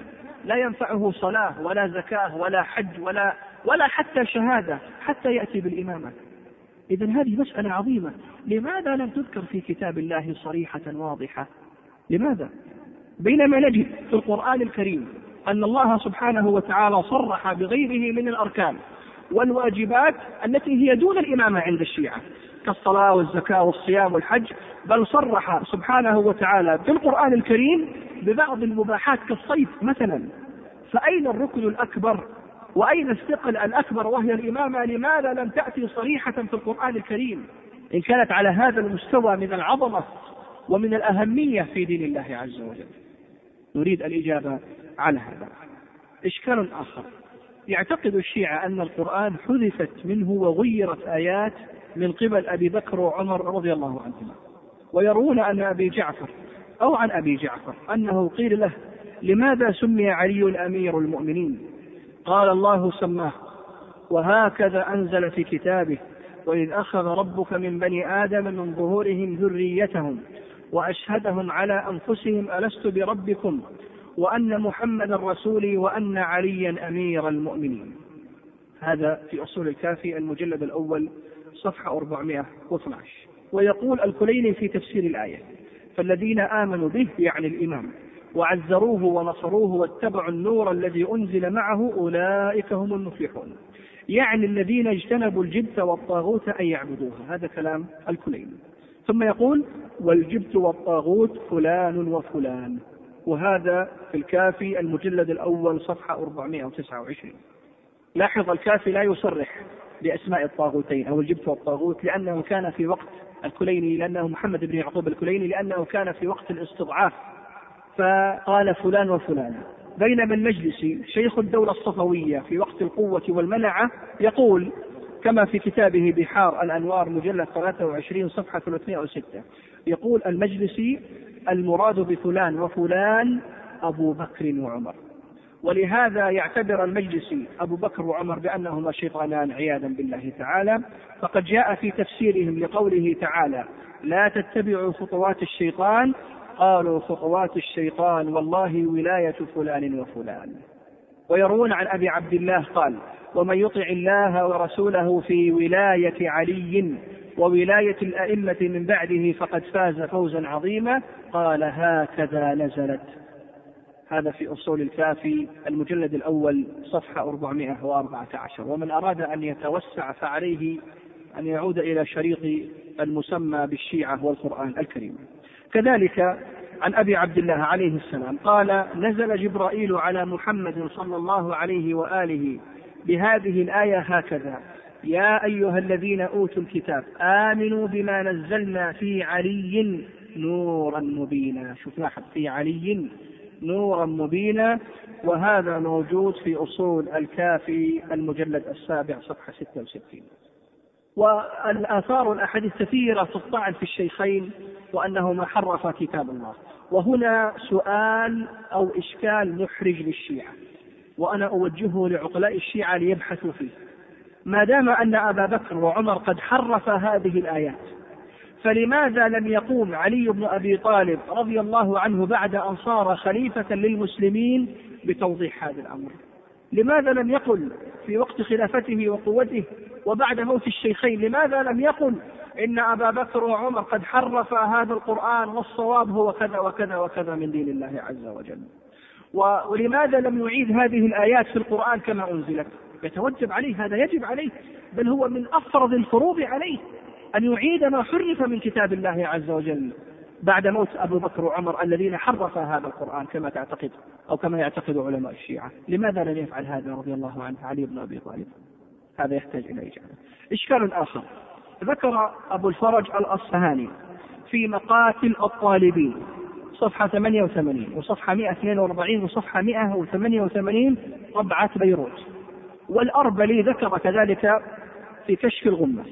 لا ينفعه صلاة ولا زكاة ولا حج ولا ولا حتى شهادة حتى يأتي بالإمامة. إذا هذه مسألة عظيمة. لماذا لم تذكر في كتاب الله صريحة واضحة؟ لماذا؟ بينما نجد في القرآن الكريم أن الله سبحانه وتعالى صرح بغيره من الأركان. والواجبات التي هي دون الإمامة عند الشيعة كالصلاة والزكاة والصيام والحج بل صرح سبحانه وتعالى في القرآن الكريم ببعض المباحات كالصيد مثلا. فأين الركن الأكبر وأين الثقل الأكبر وهي الإمامة؟ لماذا لم تأتي صريحة في القرآن الكريم؟ إن كانت على هذا المستوى من العظمة ومن الأهمية في دين الله عز وجل. نريد الإجابة على هذا. إشكال آخر. يعتقد الشيعة أن القرآن حذفت منه وغيرت آيات من قبل أبي بكر وعمر رضي الله عنهما. ويروون أن أبي جعفر أو عن أبي جعفر أنه قيل له لماذا سمي علي أمير المؤمنين؟ قال الله سماه وهكذا أنزل في كتابه وإذ أخذ ربك من بني آدم من ظهورهم ذريتهم وأشهدهم على أنفسهم ألست بربكم؟ وأن محمدا رسولي وأن عليا أمير المؤمنين. هذا في أصول الكافي المجلد الأول صفحة 412 ويقول الكليني في تفسير الآية فالذين آمنوا به يعني الإمام وعزروه ونصروه واتبعوا النور الذي أنزل معه أولئك هم المفلحون. يعني الذين اجتنبوا الجبت والطاغوت أن يعبدوها هذا كلام الكليني. ثم يقول والجبت والطاغوت فلان وفلان. وهذا في الكافي المجلد الأول صفحة 429 لاحظ الكافي لا يصرح بأسماء الطاغوتين أو الجبت والطاغوت لأنه كان في وقت الكليني لأنه محمد بن يعقوب الكليني لأنه كان في وقت الاستضعاف. فقال فلان وفلان. بينما المجلسي شيخ الدولة الصفوية في وقت القوة والمنعة يقول كما في كتابه بحار الأنوار مجلد 23 صفحة 306 يقول المجلسي المراد بفلان وفلان أبو بكر وعمر. ولهذا يعتبر المجلسي أبو بكر وعمر بأنهما شيطانان عياذا بالله تعالى. فقد جاء في تفسيرهم لقوله تعالى لا تتبعوا خطوات الشيطان. قالوا خطوات الشيطان والله ولاية فلان وفلان. ويروون عن أبي عبد الله قال ومن يطع الله ورسوله في ولاية علي وولاية الأئمة من بعده فقد فاز فوزا عظيما قال هكذا نزلت. هذا في أصول الكافي المجلد الأول صفحة 414 ومن أراد أن يتوسع فعليه أن يعود إلى شريط المسمى بالشيعة والقرآن الكريم. كذلك عن أبي عبد الله عليه السلام قال نزل جبرائيل على محمد صلى الله عليه وآله بهذه الآية هكذا. يا أيها الذين أوتوا الكتاب آمنوا بما نزلنا في علي نورا مبينا. شوف لاحظ في علي نورا مبينا. وهذا موجود في أصول الكافي المجلد السابع صفحة 66 والآثار والأحاديث كثيرة تطعن في الشيخين وأنهما حرفا كتاب الله. وهنا سؤال أو إشكال محرج للشيعة وأنا أوجهه لعقلاء الشيعة ليبحثوا فيه. ما دام أن أبا بكر وعمر قد حرف هذه الآيات فلماذا لم يقوم علي بن أبي طالب رضي الله عنه بعد أن صار خليفة للمسلمين بتوضيح هذا الأمر؟ لماذا لم يقل في وقت خلافته وقوته وبعد موت الشيخين؟ لماذا لم يقل إن أبا بكر وعمر قد حرف هذا القرآن والصواب هو كذا وكذا وكذا من دين الله عز وجل؟ ولماذا لم يعيد هذه الآيات في القرآن كما أنزلت؟ يتوجب عليه هذا يجب عليه بل هو من أفرض الفروض عليه أن يعيد ما حرف من كتاب الله عز وجل. بعد موت أبو بكر وعمر الذين حرف هذا القرآن كما تعتقد أو كما يعتقد علماء الشيعة. لماذا لم يفعل هذا رضي الله عنه علي بن أبي طالب؟ هذا يحتاج إلى إجابة. إشكال آخر. ذكر أبو الفرج الأصفهاني في مقاتل الطالبين صفحة 88 وصفحة 142 وصفحة 188 طبعة بيروت. والأربلي ذكر كذلك في كشف الغمة.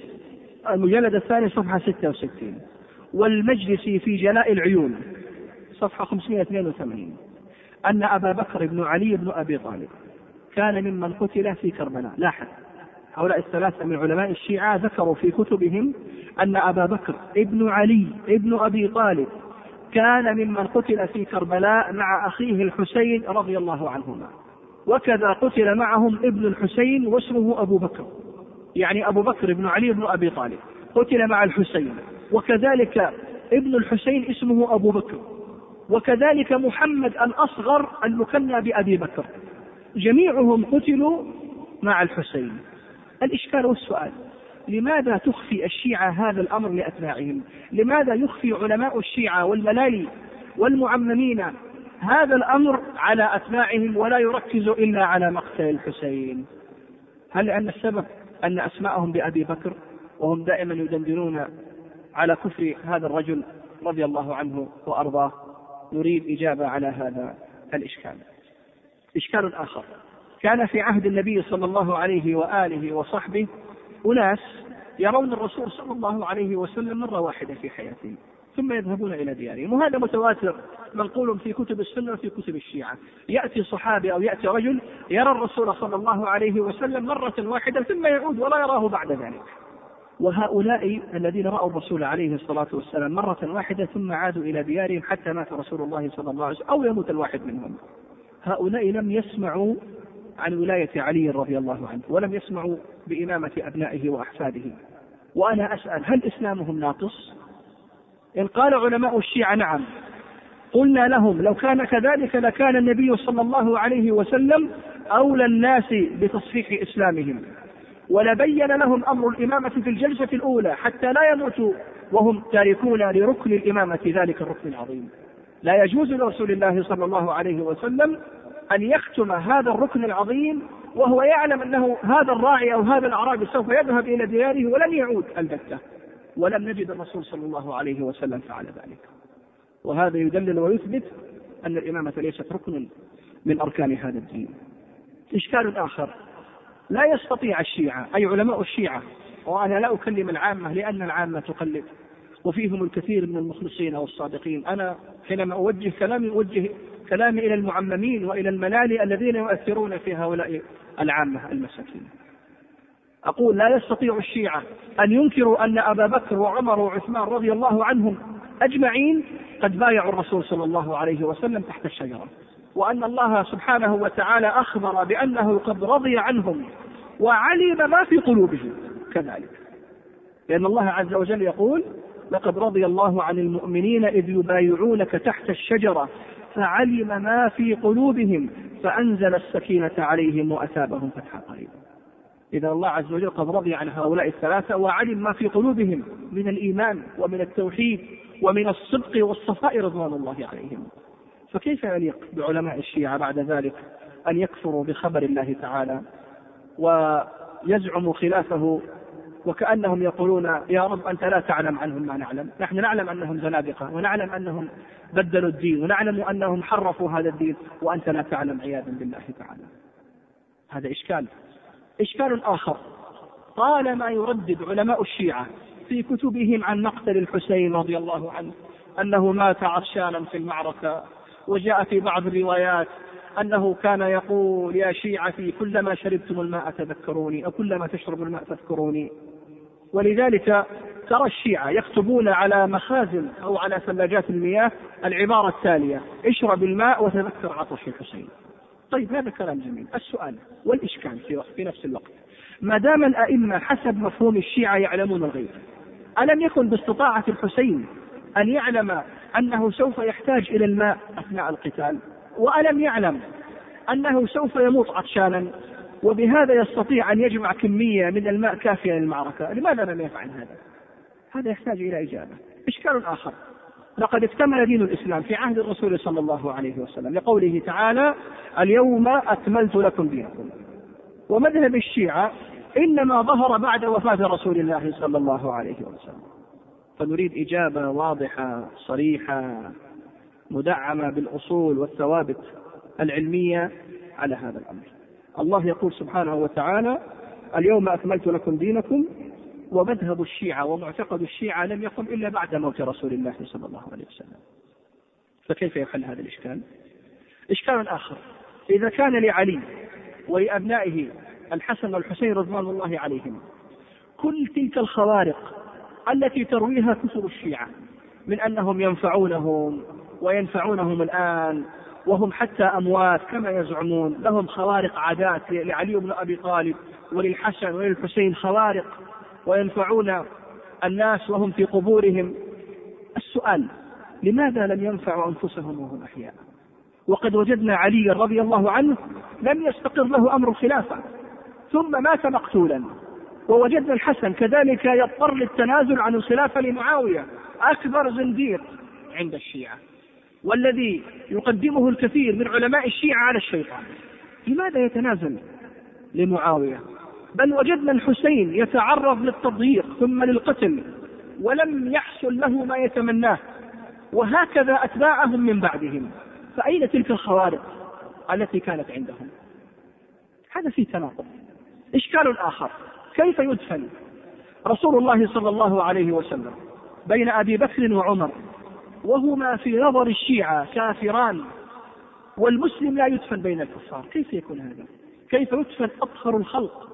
المجلد الثاني صفحة 66 والمجلسي في جلاء العيون صفحة 582 أن أبا بكر بن علي بن أبي طالب كان ممن قتل في كربلاء. لاحظ. هؤلاء الثلاثة من علماء الشيعة ذكروا في كتبهم أن أبا بكر ابن علي ابن أبي طالب كان ممن قتل في كربلاء مع أخيه الحسين رضي الله عنهما. وكذا قتل معهم ابن الحسين واسمه أبو بكر. يعني أبو بكر بن علي بن أبي طالب. قتل مع الحسين. وكذلك ابن الحسين اسمه أبو بكر. وكذلك محمد الأصغر المكنى بأبي بكر. جميعهم قتلوا مع الحسين. الإشكال والسؤال لماذا تخفي الشيعة هذا الأمر لأتباعهم؟ لماذا يخفي علماء الشيعة والملالي والمعممين هذا الأمر على أتباعهم ولا يركز إلا على مقتل الحسين. هل لأن السبب أن أسماءهم بأبي بكر وهم دائما يدندنون على كفر هذا الرجل رضي الله عنه وأرضاه نريد إجابة على هذا الإشكال. إشكال آخر. كان في عهد النبي صلى الله عليه وآله وصحبه أناس يرون الرسول صلى الله عليه وسلم مرة واحدة في حياتهم ثم يذهبون إلى ديارهم. وهذا متواتر منقول في كتب السنة وفي كتب الشيعة. يأتي صحابي أو يأتي رجل يرى الرسول صلى الله عليه وسلم مرة واحدة ثم يعود ولا يراه بعد ذلك. وهؤلاء الذين رأوا الرسول عليه الصلاة والسلام مرة واحدة ثم عادوا إلى ديارهم حتى مات رسول الله صلى الله عليه وسلم أو يموت الواحد منهم. هؤلاء لم يسمعوا عن ولاية علي رضي الله عنه ولم يسمعوا بإمامة أبنائه وأحفاده. وأنا أسأل هل إسلامهم ناقص؟ إن قال علماء الشيعة نعم. قلنا لهم لو كان كذلك لكان النبي صلى الله عليه وسلم أولى الناس بتصحيح إسلامهم. ولبين لهم أمر الإمامة في الجلسة الأولى حتى لا يموتوا وهم تاركون لركن الإمامة ذلك الركن العظيم. لا يجوز لرسول الله صلى الله عليه وسلم أن يختم هذا الركن العظيم وهو يعلم أنه هذا الراعي أو هذا الأعرابي سوف يذهب إلى دياره ولن يعود البتة. ولم نجد الرسول صلى الله عليه وسلم فعل ذلك. وهذا يدلل ويثبت أن الإمامة ليست ركن من أركان هذا الدين. إشكال آخر. لا يستطيع الشيعة أي علماء الشيعة وأنا لا أكلم العامة لأن العامة تقلد وفيهم الكثير من المخلصين والصادقين. أنا حينما أوجه كلامي أوجه كلامي إلى المعممين وإلى الملالي الذين يؤثرون في هؤلاء العامة المساكين. أقول لا يستطيع الشيعة أن ينكروا أن أبا بكر وعمر وعثمان رضي الله عنهم أجمعين قد بايعوا الرسول صلى الله عليه وسلم تحت الشجرة. وأن الله سبحانه وتعالى أخبر بأنه قد رضي عنهم وعلم ما في قلوبهم كذلك. لأن الله عز وجل يقول لقد رضي الله عن المؤمنين إذ يبايعونك تحت الشجرة فعلم ما في قلوبهم فأنزل السكينة عليهم وأثابهم فتحا قريبا. إذا الله عز وجل قد رضي عن هؤلاء الثلاثة وعلم ما في قلوبهم من الإيمان ومن التوحيد ومن الصدق والصفاء رضوان الله عليهم. فكيف يليق بعلماء الشيعة بعد ذلك أن يكفروا بخبر الله تعالى ويزعموا خلافه وكأنهم يقولون يا رب أنت لا تعلم عنهم ما نعلم. نحن نعلم أنهم زنادقة ونعلم أنهم بدلوا الدين ونعلم أنهم حرفوا هذا الدين وأنت لا تعلم عياذا بالله تعالى. هذا إشكال. إشكال آخر. طالما يردد علماء الشيعة في كتبهم عن مقتل الحسين رضي الله عنه أنه مات عطشانا في المعركة وجاء في بعض الروايات أنه كان يقول يا شيعتي كلما شربتم الماء تذكروني أو كلما تشرب الماء تذكروني. ولذلك ترى الشيعة يكتبون على مخازن أو على ثلاجات المياه العبارة التالية اشرب الماء وتذكر عطش الحسين. طيب هذا كلام جميل. السؤال والإشكال في, نفس الوقت. ما دام الأئمة حسب مفهوم الشيعة يعلمون الغيب ألم يكن باستطاعة الحسين أن يعلم أنه سوف يحتاج إلى الماء أثناء القتال؟ وألم يعلم أنه سوف يموت عطشانا؟ وبهذا يستطيع أن يجمع كمية من الماء كافية للمعركة؟ لماذا لم يفعل هذا؟ هذا يحتاج إلى إجابة. إشكال آخر. لقد اكتمل دين الإسلام في عهد الرسول صلى الله عليه وسلم لقوله تعالى اليوم أكملت لكم دينكم. ومذهب الشيعة إنما ظهر بعد وفاة رسول الله صلى الله عليه وسلم. فنريد إجابة واضحة صريحة مدعمة بالأصول والثوابت العلمية على هذا الأمر. الله يقول سبحانه وتعالى اليوم أكملت لكم دينكم. ومذهب الشيعة ومعتقد الشيعة لم يقم إلا بعد موت رسول الله صلى الله عليه وسلم. فكيف يحل هذا الإشكال؟ إشكال آخر. إذا كان لعلي ولأبنائه الحسن والحسين رضوان الله عليهم كل تلك الخوارق التي ترويها كتب الشيعة من أنهم ينفعونهم وينفعونهم الآن وهم حتى أموات كما يزعمون لهم خوارق عادات لعلي بن أبي طالب وللحسن وللحسين خوارق وينفعون الناس وهم في قبورهم. السؤال لماذا لم ينفعوا أنفسهم وهم أحياء؟ وقد وجدنا علي رضي الله عنه لم يستقر له أمر الخلافة ثم مات مقتولا. ووجدنا الحسن كذلك يضطر للتنازل عن الخلافة لمعاوية أكبر زنديق عند الشيعة والذي يقدمه الكثير من علماء الشيعة على الشيطان. لماذا يتنازل لمعاوية؟ بل وجدنا الحسين يتعرض للتضييق ثم للقتل ولم يحصل له ما يتمناه. وهكذا أتباعهم من بعدهم. فأين تلك الخوارق التي كانت عندهم؟ هذا في تناقض. إشكال آخر. كيف يدفن رسول الله صلى الله عليه وسلم بين أبي بكر وعمر؟ وهما في نظر الشيعة كافران والمسلم لا يدفن بين الكفار. كيف يكون هذا؟ كيف يدفن أطهر الخلق؟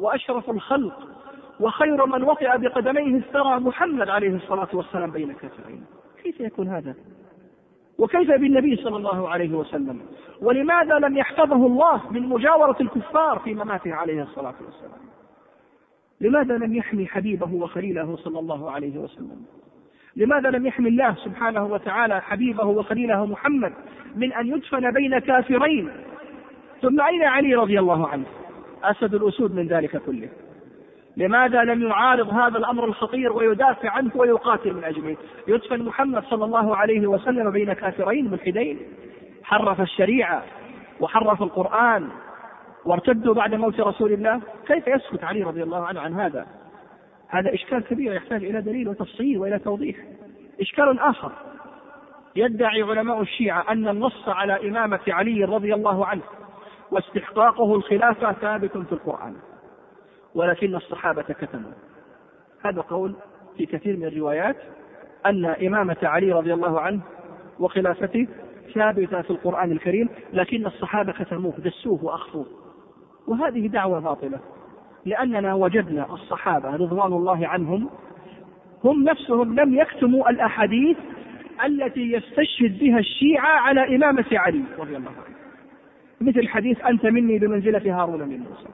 وأشرف الخلق وخير من وطئ بقدميه الثرى محمد عليه الصلاة والسلام بين كافرين كيف يكون هذا؟ وكيف بالنبي صلى الله عليه وسلم؟ ولماذا لم يحفظه الله من مجاورة الكفار في مماته عليه الصلاة والسلام؟ لماذا لم يحمي حبيبه وخليله صلى الله عليه وسلم؟ لماذا لم يحمي الله سبحانه وتعالى حبيبه وخليله محمد من أن يدفن بين كافرين؟ ثم أين علي رضي الله عنه؟ أسد الأسود من ذلك كله. لماذا لم يعارض هذا الأمر الخطير ويدافع عنه ويقاتل من أجله؟ يدفن محمد صلى الله عليه وسلم بين كافرين ملحدين حرف الشريعة وحرف القرآن وارتدوا بعد موت رسول الله. كيف يسكت علي رضي الله عنه عن هذا؟ هذا إشكال كبير يحتاج إلى دليل وتفصيل وإلى توضيح. إشكال آخر يدعي علماء الشيعة أن النص على إمامة علي رضي الله عنه واستحقاقه الخلافة ثابت في القرآن. ولكن الصحابة كتموا. هذا قول في كثير من الروايات أن إمامة علي رضي الله عنه وخلافته ثابتة في القرآن الكريم لكن الصحابة كتموه دسوه وأخفوه. وهذه دعوة باطلة لأننا وجدنا الصحابة رضوان الله عنهم هم نفسهم لم يكتموا الأحاديث التي يستشهد بها الشيعة على إمامة علي رضي الله عنه. مثل حديث أنت مني بمنزلة هارون من موسى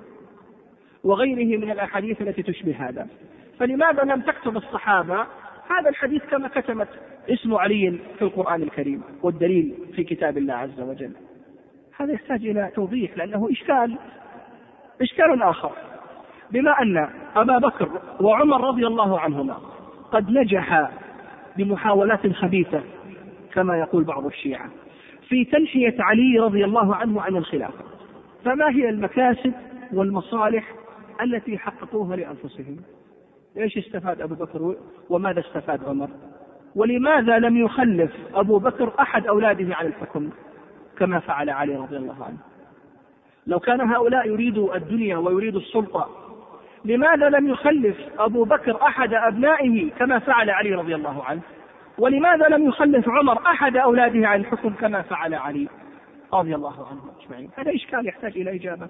وغيره من الأحاديث التي تشبه هذا. فلماذا لم تكتب الصحابة هذا الحديث كما كتمت اسم علي في القرآن الكريم والدليل في كتاب الله عز وجل؟ هذا يحتاج إلى توضيح لأنه إشكال إشكال آخر. بما أن أبا بكر وعمر رضي الله عنهما قد نجحا بمحاولات خبيثة كما يقول بعض الشيعة. في تنحية علي رضي الله عنه عن الخلافة. فما هي المكاسب والمصالح التي حققوها لأنفسهم؟ إيش استفاد أبو بكر وماذا استفاد عمر؟ ولماذا لم يخلف أبو بكر أحد أولاده على الحكم كما فعل علي رضي الله عنه؟ لو كان هؤلاء يريدوا الدنيا ويريدوا السلطة لماذا لم يخلف أبو بكر أحد أبنائه كما فعل علي رضي الله عنه؟ ولماذا لم يخلف عمر أحد أولاده عن الحكم كما فعل علي رضي الله عنهم أجمعين؟ هذا إشكال يحتاج إلى إجابة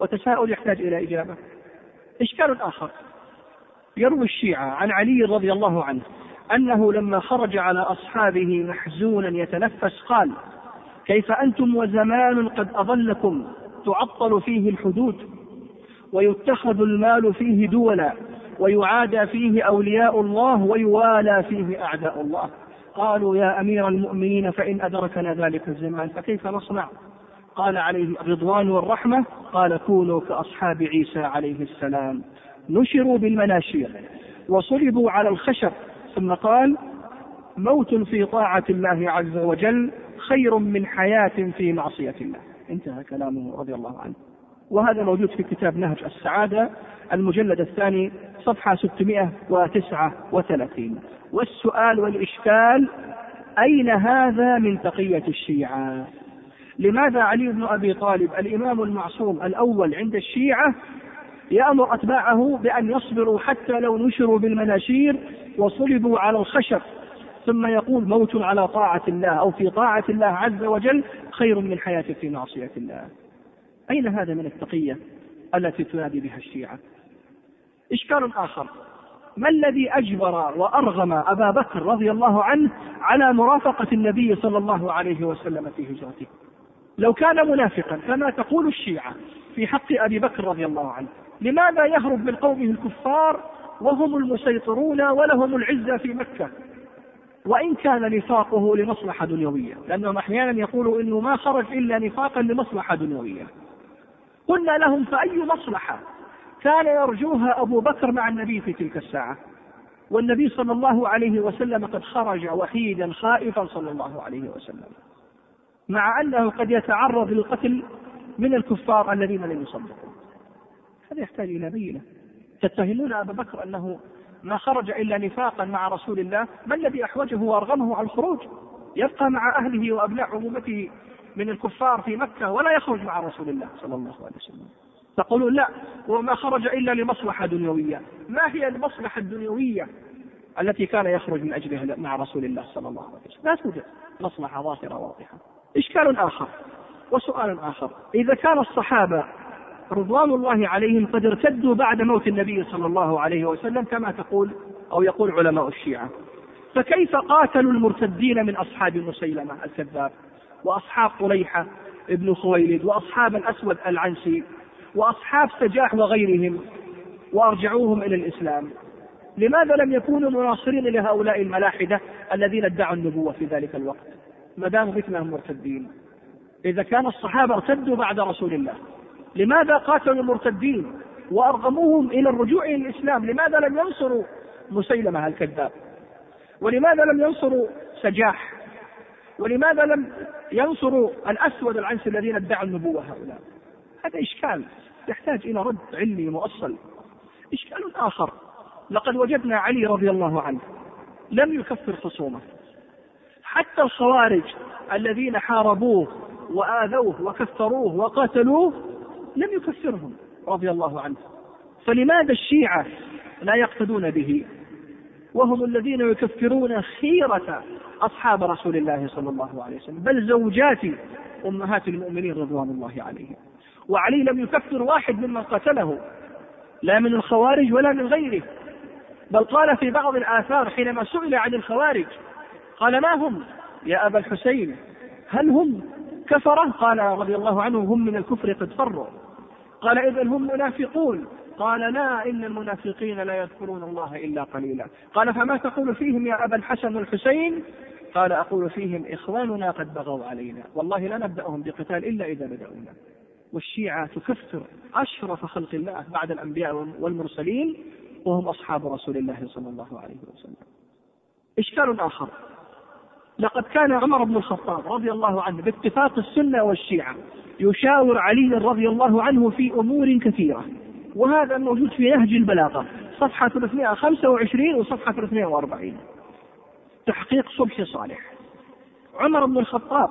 وتساؤل يحتاج إلى إجابة. إشكال آخر. يروي الشيعة عن علي رضي الله عنه أنه لما خرج على أصحابه محزونا يتنفس قال كيف أنتم وزمان قد أضلكم تعطل فيه الحدود ويتخذ المال فيه دولا ويعادى فيه أولياء الله ويوالى فيه أعداء الله. قالوا يا أمير المؤمنين فإن أدركنا ذلك الزمان فكيف نصنع؟ قال عليه الرضوان والرحمة قال كونوا كأصحاب عيسى عليه السلام. نشروا بالمناشير وصلبوا على الخشب ثم قال موت في طاعة الله عز وجل خير من حياة في معصية الله. انتهى كلامه رضي الله عنه. وهذا موجود في كتاب نهج السعادة المجلد الثاني صفحة 639 والسؤال والإشكال أين هذا من تقية الشيعة؟ لماذا علي بن أبي طالب الإمام المعصوم الأول عند الشيعة يأمر أتباعه بأن يصبروا حتى لو نشروا بالمناشير وصلبوا على الخشب ثم يقول موت على طاعة الله أو في طاعة الله عز وجل خير من حياة في معصية الله؟ أين هذا من التقية التي تنادي بها الشيعة؟ إشكال آخر. ما الذي أجبر وأرغم أبا بكر رضي الله عنه على مرافقة النبي صلى الله عليه وسلم في هجرته؟ لو كان منافقا كما تقول الشيعة في حق أبي بكر رضي الله عنه لماذا يهرب من قومه الكفار وهم المسيطرون ولهم العزة في مكة؟ وإن كان نفاقه لمصلحة دنيوية لأنهم أحيانا يقولوا إنه ما خرج إلا نفاقا لمصلحة دنيوية. قلنا لهم فأي مصلحة؟ كان يرجوها أبو بكر مع النبي في تلك الساعة. والنبي صلى الله عليه وسلم قد خرج وحيدا خائفا صلى الله عليه وسلم. مع أنه قد يتعرض للقتل من الكفار الذين لم يصدقوا. هذا يحتاج إلى بينة. تتهمون أبا بكر أنه ما خرج إلا نفاقا مع رسول الله. ما الذي أحوجه وأرغمه على الخروج؟ يبقى مع أهله وأبناء عمومته من الكفار في مكة ولا يخرج مع رسول الله صلى الله عليه وسلم. تقولون لا وما خرج إلا لمصلحة دنيوية. ما هي المصلحة الدنيوية التي كان يخرج من أجلها مع رسول الله صلى الله عليه وسلم؟ لا توجد. مصلحة ظاهرة واضحة. إشكال آخر وسؤال آخر. إذا كان الصحابة رضوان الله عليهم قد ارتدوا بعد موت النبي صلى الله عليه وسلم كما تقول أو يقول علماء الشيعة. فكيف قاتلوا المرتدين من أصحاب مسيلمة الكذاب؟ وأصحاب طليحة ابن خويلد وأصحاب الأسود العنسي وأصحاب سجاح وغيرهم وأرجعوهم إلى الإسلام. لماذا لم يكونوا مناصرين لهؤلاء الملاحدة الذين ادعوا النبوة في ذلك الوقت؟ ما داموا مثلهم مرتدين. إذا كان الصحابة ارتدوا بعد رسول الله لماذا قاتلوا المرتدين وأرغموهم إلى الرجوع إلى الإسلام؟ لماذا لم ينصروا مسيلمة الكذاب؟ ولماذا لم ينصروا سجاح؟ ولماذا لم ينصروا الأسود العنسي الذين ادعوا النبوة هؤلاء؟ هذا إشكال يحتاج إلى رد علمي مؤصل. إشكال آخر. لقد وجدنا علي رضي الله عنه لم يكفر خصومه. حتى الخوارج الذين حاربوه وآذوه وكفروه وقاتلوه لم يكفرهم رضي الله عنه. فلماذا الشيعة لا يقتدون به؟ وهم الذين يكفرون خيرة أصحاب رسول الله صلى الله عليه وسلم. بل زوجات أمهات المؤمنين رضوان الله عليهم. وعلي لم يكفر واحد ممن قتله لا من الخوارج ولا من غيره. بل قال في بعض الآثار حينما سئل عن الخوارج قال ما هم؟ يا أبا الحسين هل هم كفرة؟ قال رضي الله عنه هم من الكفر قد فروا. قال إذا هم منافقون. قال لا إن المنافقين لا يذكرون الله إلا قليلا. قال فما تقول فيهم يا أبا الحسن والحسين؟ قال أقول فيهم إخواننا قد بغوا علينا. والله لا نبدأهم بقتال إلا إذا بدأونا. والشيعة تكفر أشرف خلق الله بعد الأنبياء والمرسلين وهم أصحاب رسول الله صلى الله عليه وسلم. إشكال آخر. لقد كان عمر بن الخطاب رضي الله عنه باتفاق السنة والشيعة يشاور علي رضي الله عنه في أمور كثيرة. وهذا موجود في نهج البلاغة. صفحة 325 وصفحة 340 تحقيق صبحي صالح. عمر بن الخطاب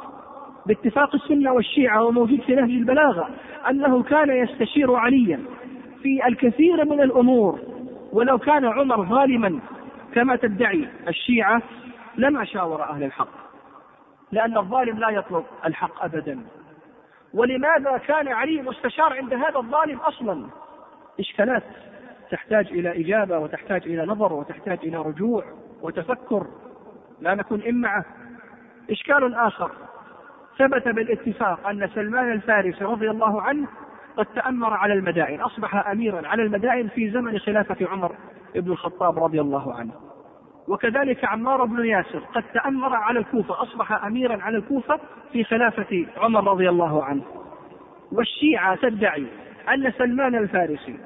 باتفاق السنة والشيعة وموجود في نهج البلاغة أنه كان يستشير عليا في الكثير من الأمور. ولو كان عمر ظالما كما تدعي الشيعة لما شاور أهل الحق. لأن الظالم لا يطلب الحق أبدا. ولماذا كان علي مستشار عند هذا الظالم أصلا؟ إشكالات تحتاج إلى إجابة وتحتاج إلى نظر وتحتاج إلى رجوع وتفكر لا نكون إمعة إشكال آخر ثبت بالاتفاق أن سلمان الفارسي رضي الله عنه قد تأمر على المدائن أصبح أميرا على المدائن في زمن خلافة عمر بن الخطاب رضي الله عنه. وكذلك عمار بن ياسر قد تأمر على الكوفة أصبح أميرا على الكوفة في خلافة عمر رضي الله عنه. والشيعة تدعي أن سلمان الفارسي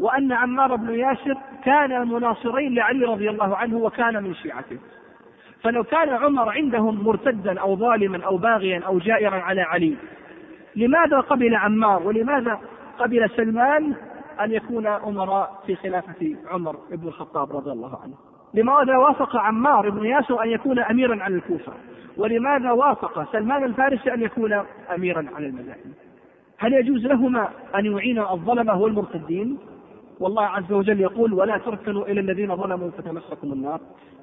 وأن عمار بن ياسر كان مناصرين لعلي رضي الله عنه وكان من شيعته. فلو كان عمر عندهم مرتدا أو ظالما أو باغيا أو جائرا على علي لماذا قبل عمار ولماذا قبل سلمان أن يكون أمراء في خلافة عمر بن الخطاب رضي الله عنه؟ لماذا وافق عمار بن ياسر أن يكون أميرا على الكوفة؟ ولماذا وافق سلمان الفارسي أن يكون أميرا على المدائن هل يجوز لهما أن يعين الظلمة والمرتدين؟ والله عز وجل يقول ولا تركنوا إلى الذين ظلموا فتمسكم النار.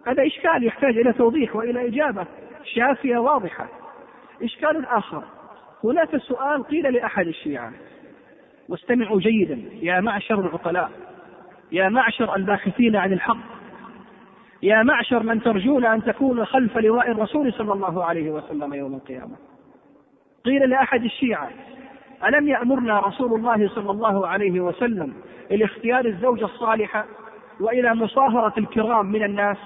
هذا إشكال يحتاج إلى توضيح وإلى إجابة شافية واضحة. إشكال آخر. هناك سؤال قيل لأحد الشيعة. واستمعوا جيدا. يا معشر العقلاء يا معشر الباحثين عن الحق يا معشر من ترجون أن تكونوا خلف لواء الرسول صلى الله عليه وسلم يوم القيامة. قيل لأحد الشيعة ألم يأمرنا رسول الله صلى الله عليه وسلم إلى اختيار الزوجة الصالحة وإلى مصاهرة الكرام من الناس؟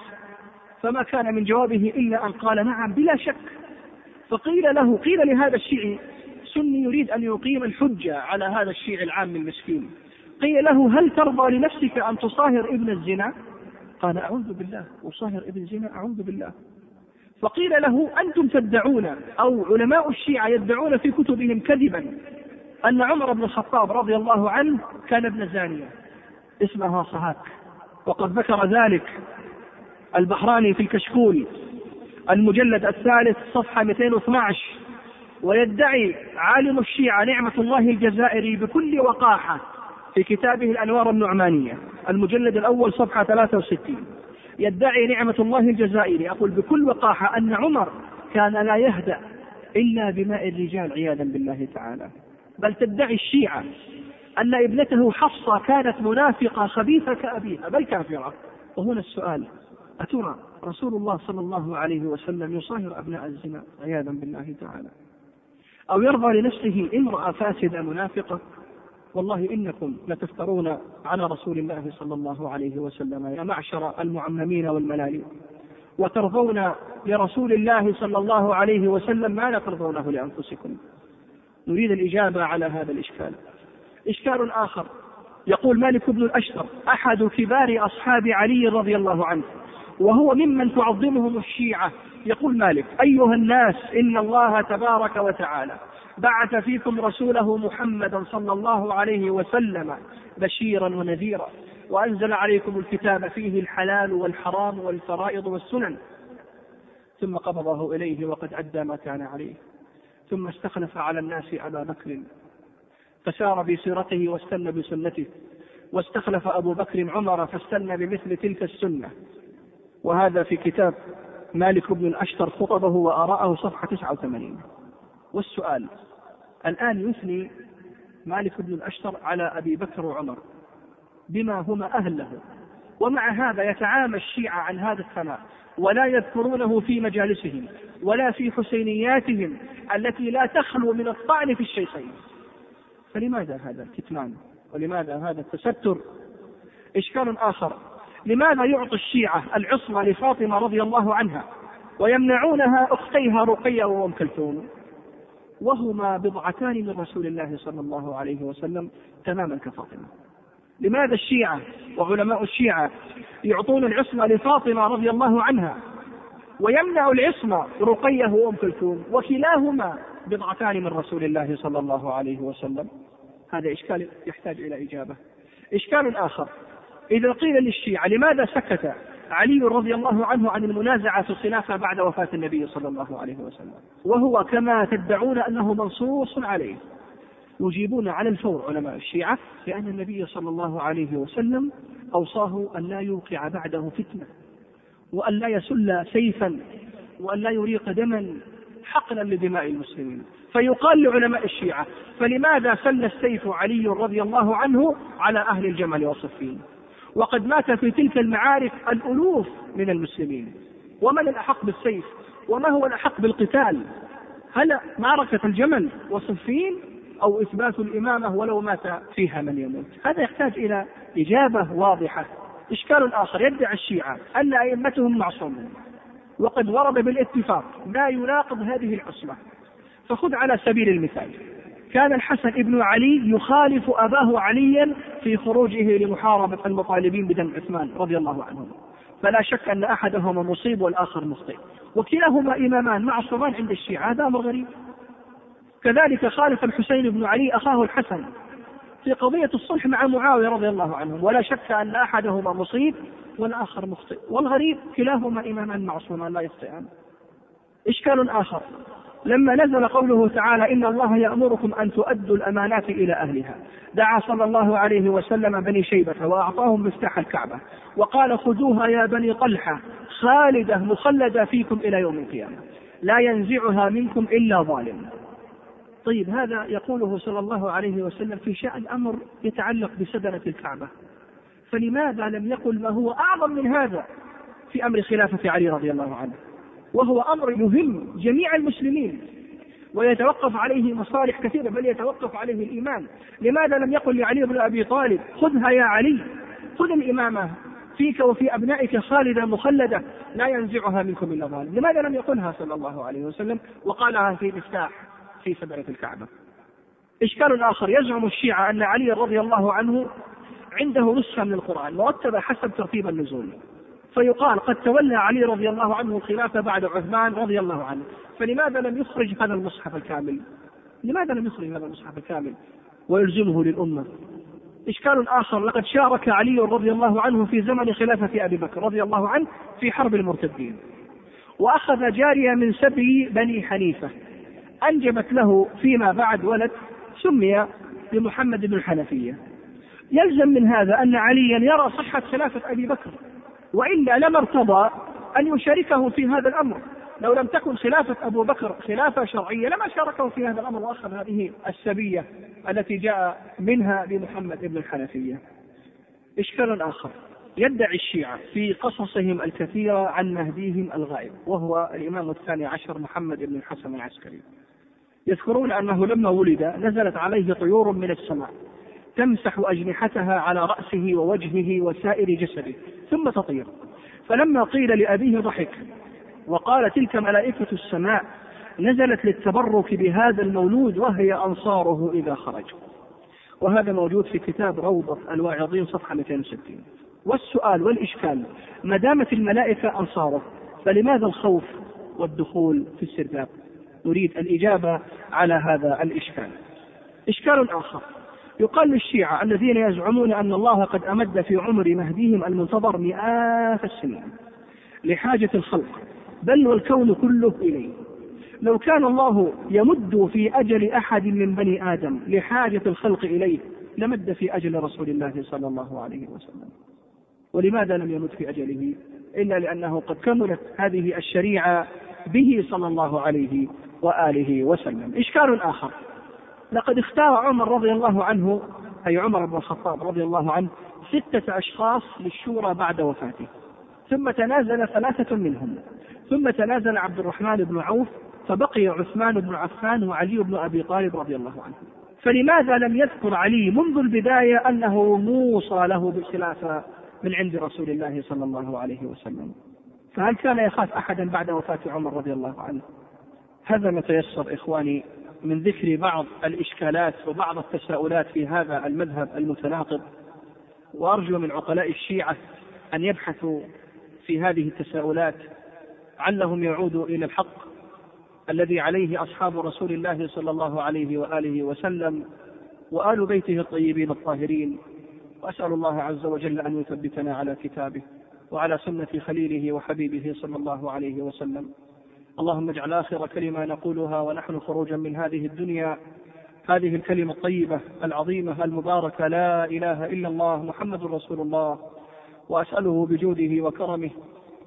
فما كان من جوابه إلا أن قال نعم بلا شك. فقيل له قيل لهذا الشيعي سني يريد أن يقيم الحجة على هذا الشيعي العام المسكين. قيل له هل ترضى لنفسك أن تصاهر ابن الزنا؟ قال أعوذ بالله أصاهر ابن الزنا أعوذ بالله. فقيل له أنتم تدعون أو علماء الشيعة يدعون في كتبهم كذبا. أن عمر بن الخطاب رضي الله عنه كان ابن زانية. اسمها صهاك. وقد ذكر ذلك البحراني في الكشكول المجلد الثالث صفحة 212 ويدعي عالم الشيعة نعمة الله الجزائري بكل وقاحة في كتابه الأنوار النعمانية المجلد الأول صفحة 63 يدعي نعمة الله الجزائري. أقول بكل وقاحة أن عمر كان لا يهدأ إلا بماء الرجال عياذا بالله تعالى. بل تدعي الشيعة أن ابنته حفصة كانت منافقة خبيثة كأبيها بل كافرة. وهنا السؤال أترى رسول الله صلى الله عليه وسلم يصاهر أبناء الزنا؟ عياذا بالله تعالى. أو يرضى لنفسه امرأة فاسدة منافقة؟ والله إنكم لتفترون على رسول الله صلى الله عليه وسلم يا معشر المعممين والملالين وترضون لرسول الله صلى الله عليه وسلم ما لا ترضونه لأنفسكم. نريد الإجابة على هذا الإشكال. إشكال آخر. يقول مالك بن الأشتر أحد كبار أصحاب علي رضي الله عنه وهو ممن تعظمهم الشيعة. يقول مالك أيها الناس إن الله تبارك وتعالى بعث فيكم رسوله محمدا صلى الله عليه وسلم بشيرا ونذيرا وأنزل عليكم الكتاب فيه الحلال والحرام والفرائض والسنن. ثم قبضه إليه وقد أدى ما كان عليه. ثم استخلف على الناس أبا بكر. فسار بسيرته واستنى بسنته. واستخلف أبو بكر عمر فاستنى بمثل تلك السنة. وهذا في كتاب مالك بن الأشتر خطبه وآراءه صفحة 89 والسؤال الآن يثني مالك بن الأشتر على أبي بكر وعمر بما هما أهل له ومع هذا يتعامى الشيعة عن هذا الثناء. ولا يذكرونه في مجالسهم ولا في حسينياتهم التي لا تخلو من الطعن في الشيخين. فلماذا هذا الكتمان؟ ولماذا هذا التستر؟ إشكال آخر. لماذا يعطي الشيعة العصمة لفاطمة رضي الله عنها ويمنعونها أختيها رقية وأم كلثوم؟ وهما بضعتان من رسول الله صلى الله عليه وسلم تماما كفاطمة. لماذا الشيعة وعلماء الشيعة يعطون العصمة لفاطمة رضي الله عنها ويمنع العصمة رقية وأم كلثوم وكلاهما بضعتان من رسول الله صلى الله عليه وسلم؟ هذا إشكال يحتاج إلى إجابة. إشكال آخر. إذا قيل للشيعة لماذا سكت علي رضي الله عنه عن المنازعة في الخلافة بعد وفاة النبي صلى الله عليه وسلم؟ وهو كما تدعون أنه منصوص عليه. يجيبون على الفور علماء الشيعة بأن النبي صلى الله عليه وسلم أوصاه أن لا يوقع بعده فتنة وأن لا يسل سيفا وأن لا يريق دما حقنا لدماء المسلمين. فيقال لعلماء الشيعة فلماذا سل السيف علي رضي الله عنه على أهل الجمل وصفين وقد مات في تلك المعارك الألوف من المسلمين. ومن الأحق بالسيف؟ وما هو الأحق بالقتال؟ هل معركة الجمل وصفين أو إثبات الإمامة ولو مات فيها من يموت. هذا يحتاج إلى إجابة واضحة. إشكال آخر يدعي الشيعة أن أئمتهم معصومون وقد ورد بالاتفاق ما يناقض هذه العصمة. فخذ على سبيل المثال كان الحسن ابن علي يخالف أباه عليا في خروجه لمحاربة المطالبين بدم عثمان رضي الله عنهم فلا شك أن أحدهما مصيب والآخر مخطئ. وكلاهما إمامان معصومان عند الشيعة هذا أمر غريب. كذلك خالف الحسين بن علي أخاه الحسن في قضية الصلح مع معاوية رضي الله عنهم. ولا شك أن أحدهما مصيب والآخر مخطئ. والغريب كلاهما إمامان معصومان لا يخطئان إشكال آخر. لما نزل قوله تعالى إن الله يأمركم أن تؤدوا الأمانات إلى أهلها. دعا صلى الله عليه وسلم بني شيبة وأعطاهم مفتاح الكعبة. وقال خذوها يا بني طلحة خالدة مخلدة فيكم إلى يوم القيامة. لا ينزعها منكم إلا ظالم. طيب هذا يقوله صلى الله عليه وسلم في شأن أمر يتعلق بسدنة الكعبة. فلماذا لم يقل ما هو أعظم من هذا في أمر خلافة علي رضي الله عنه؟ وهو أمر يهم جميع المسلمين ويتوقف عليه مصالح كثيرة بل يتوقف عليه الإيمان. لماذا لم يقل لعلي بن أبي طالب خذها يا علي خذ الإمامة فيك وفي أبنائك خالدة مخلدة لا ينزعها منكم إلا ظالم. لماذا لم يقلها صلى الله عليه وسلم؟ وقالها في مفتاح في سبرة الكعبة. إشكال آخر يزعم الشيعة أن علي رضي الله عنه عنده نسخة من القرآن مرتبة حسب ترتيب النزول. فيقال قد تولى علي رضي الله عنه الخلافة بعد عثمان رضي الله عنه. فلماذا لم يخرج هذا المصحف الكامل؟ لماذا لم يخرج هذا المصحف الكامل؟ ويلزمه للأمة. إشكال آخر لقد شارك علي رضي الله عنه في زمن خلافة أبي بكر رضي الله عنه في حرب المرتدين. وأخذ جارية من سبي بني حنيفة. أنجبت له فيما بعد ولد سمي بمحمد بن الحنفية. يلزم من هذا أن عليا يرى صحة خلافة أبي بكر وإلا لما ارتضى أن يشاركه في هذا الأمر. لو لم تكن خلافة أبو بكر خلافة شرعية لما شاركه في هذا الأمر وأخذ هذه السبية التي جاء منها بمحمد بن الحنفية. إشكال آخر يدعي الشيعة في قصصهم الكثيرة عن مهديهم الغائب وهو الإمام الثاني عشر محمد بن الحسن العسكري. يذكرون أنه لما ولد نزلت عليه طيور من السماء تمسح أجنحتها على رأسه ووجهه وسائر جسده ثم تطير. فلما قيل لأبيه ضحك وقال تلك ملائكة السماء نزلت للتبرك بهذا المولود وهي أنصاره إذا خرج. وهذا موجود في كتاب روضة الواعظين صفحة 260 والسؤال والإشكال ما دامت الملائكة أنصاره فلماذا الخوف والدخول في السرداب؟ نريد الإجابة على هذا الإشكال. إشكال آخر. يقال للشيعة الذين يزعمون أن الله قد أمد في عمر مهديهم المنتظر مئات السنين لحاجة الخلق بل والكون كله إليه. لو كان الله يمد في أجل أحد من بني آدم لحاجة الخلق إليه لمد في أجل رسول الله صلى الله عليه وسلم. ولماذا لم يمد في أجله؟ إلا لأنه قد كملت هذه الشريعة به صلى الله عليه وآله وسلم. إشكال آخر. لقد اختار عمر رضي الله عنه أي عمر بن الخطاب رضي الله عنه ستة أشخاص للشورى بعد وفاته. ثم تنازل ثلاثة منهم. ثم تنازل عبد الرحمن بن عوف فبقي عثمان بن عفان وعلي بن أبي طالب رضي الله عنه. فلماذا لم يذكر علي منذ البداية أنه موصى له بالخلافة من عند رسول الله صلى الله عليه وسلم؟ فهل كان يخاف أحدا بعد وفاة عمر رضي الله عنه؟ هذا ما تيسر إخواني من ذكر بعض الإشكالات وبعض التساؤلات في هذا المذهب المتناقض. وأرجو من عقلاء الشيعة أن يبحثوا في هذه التساؤلات علهم يعودوا إلى الحق الذي عليه أصحاب رسول الله صلى الله عليه وآله وسلم وآل بيته الطيبين الطاهرين. وأسأل الله عز وجل أن يثبتنا على كتابه وعلى سنة خليله وحبيبه صلى الله عليه وسلم. اللهم اجعل آخر كلمة نقولها ونحن خروجا من هذه الدنيا. هذه الكلمة الطيبة العظيمة المباركة لا إله إلا الله محمد رسول الله. وأسأله بجوده وكرمه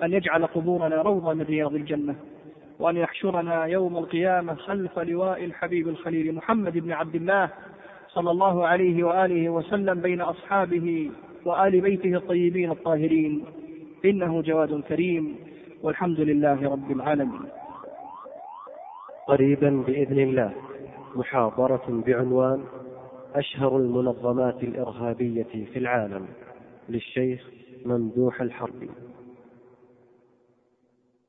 أن يجعل قبورنا روضة من رياض الجنة وأن يحشرنا يوم القيامة خلف لواء الحبيب الخليل محمد بن عبد الله صلى الله عليه وآله وسلم بين أصحابه وآل بيته الطيبين الطاهرين. إنه جواد كريم والحمد لله رب العالمين. قريبا بإذن الله محاضرة بعنوان أشهر المنظمات الإرهابية في العالم للشيخ ممدوح الحربي.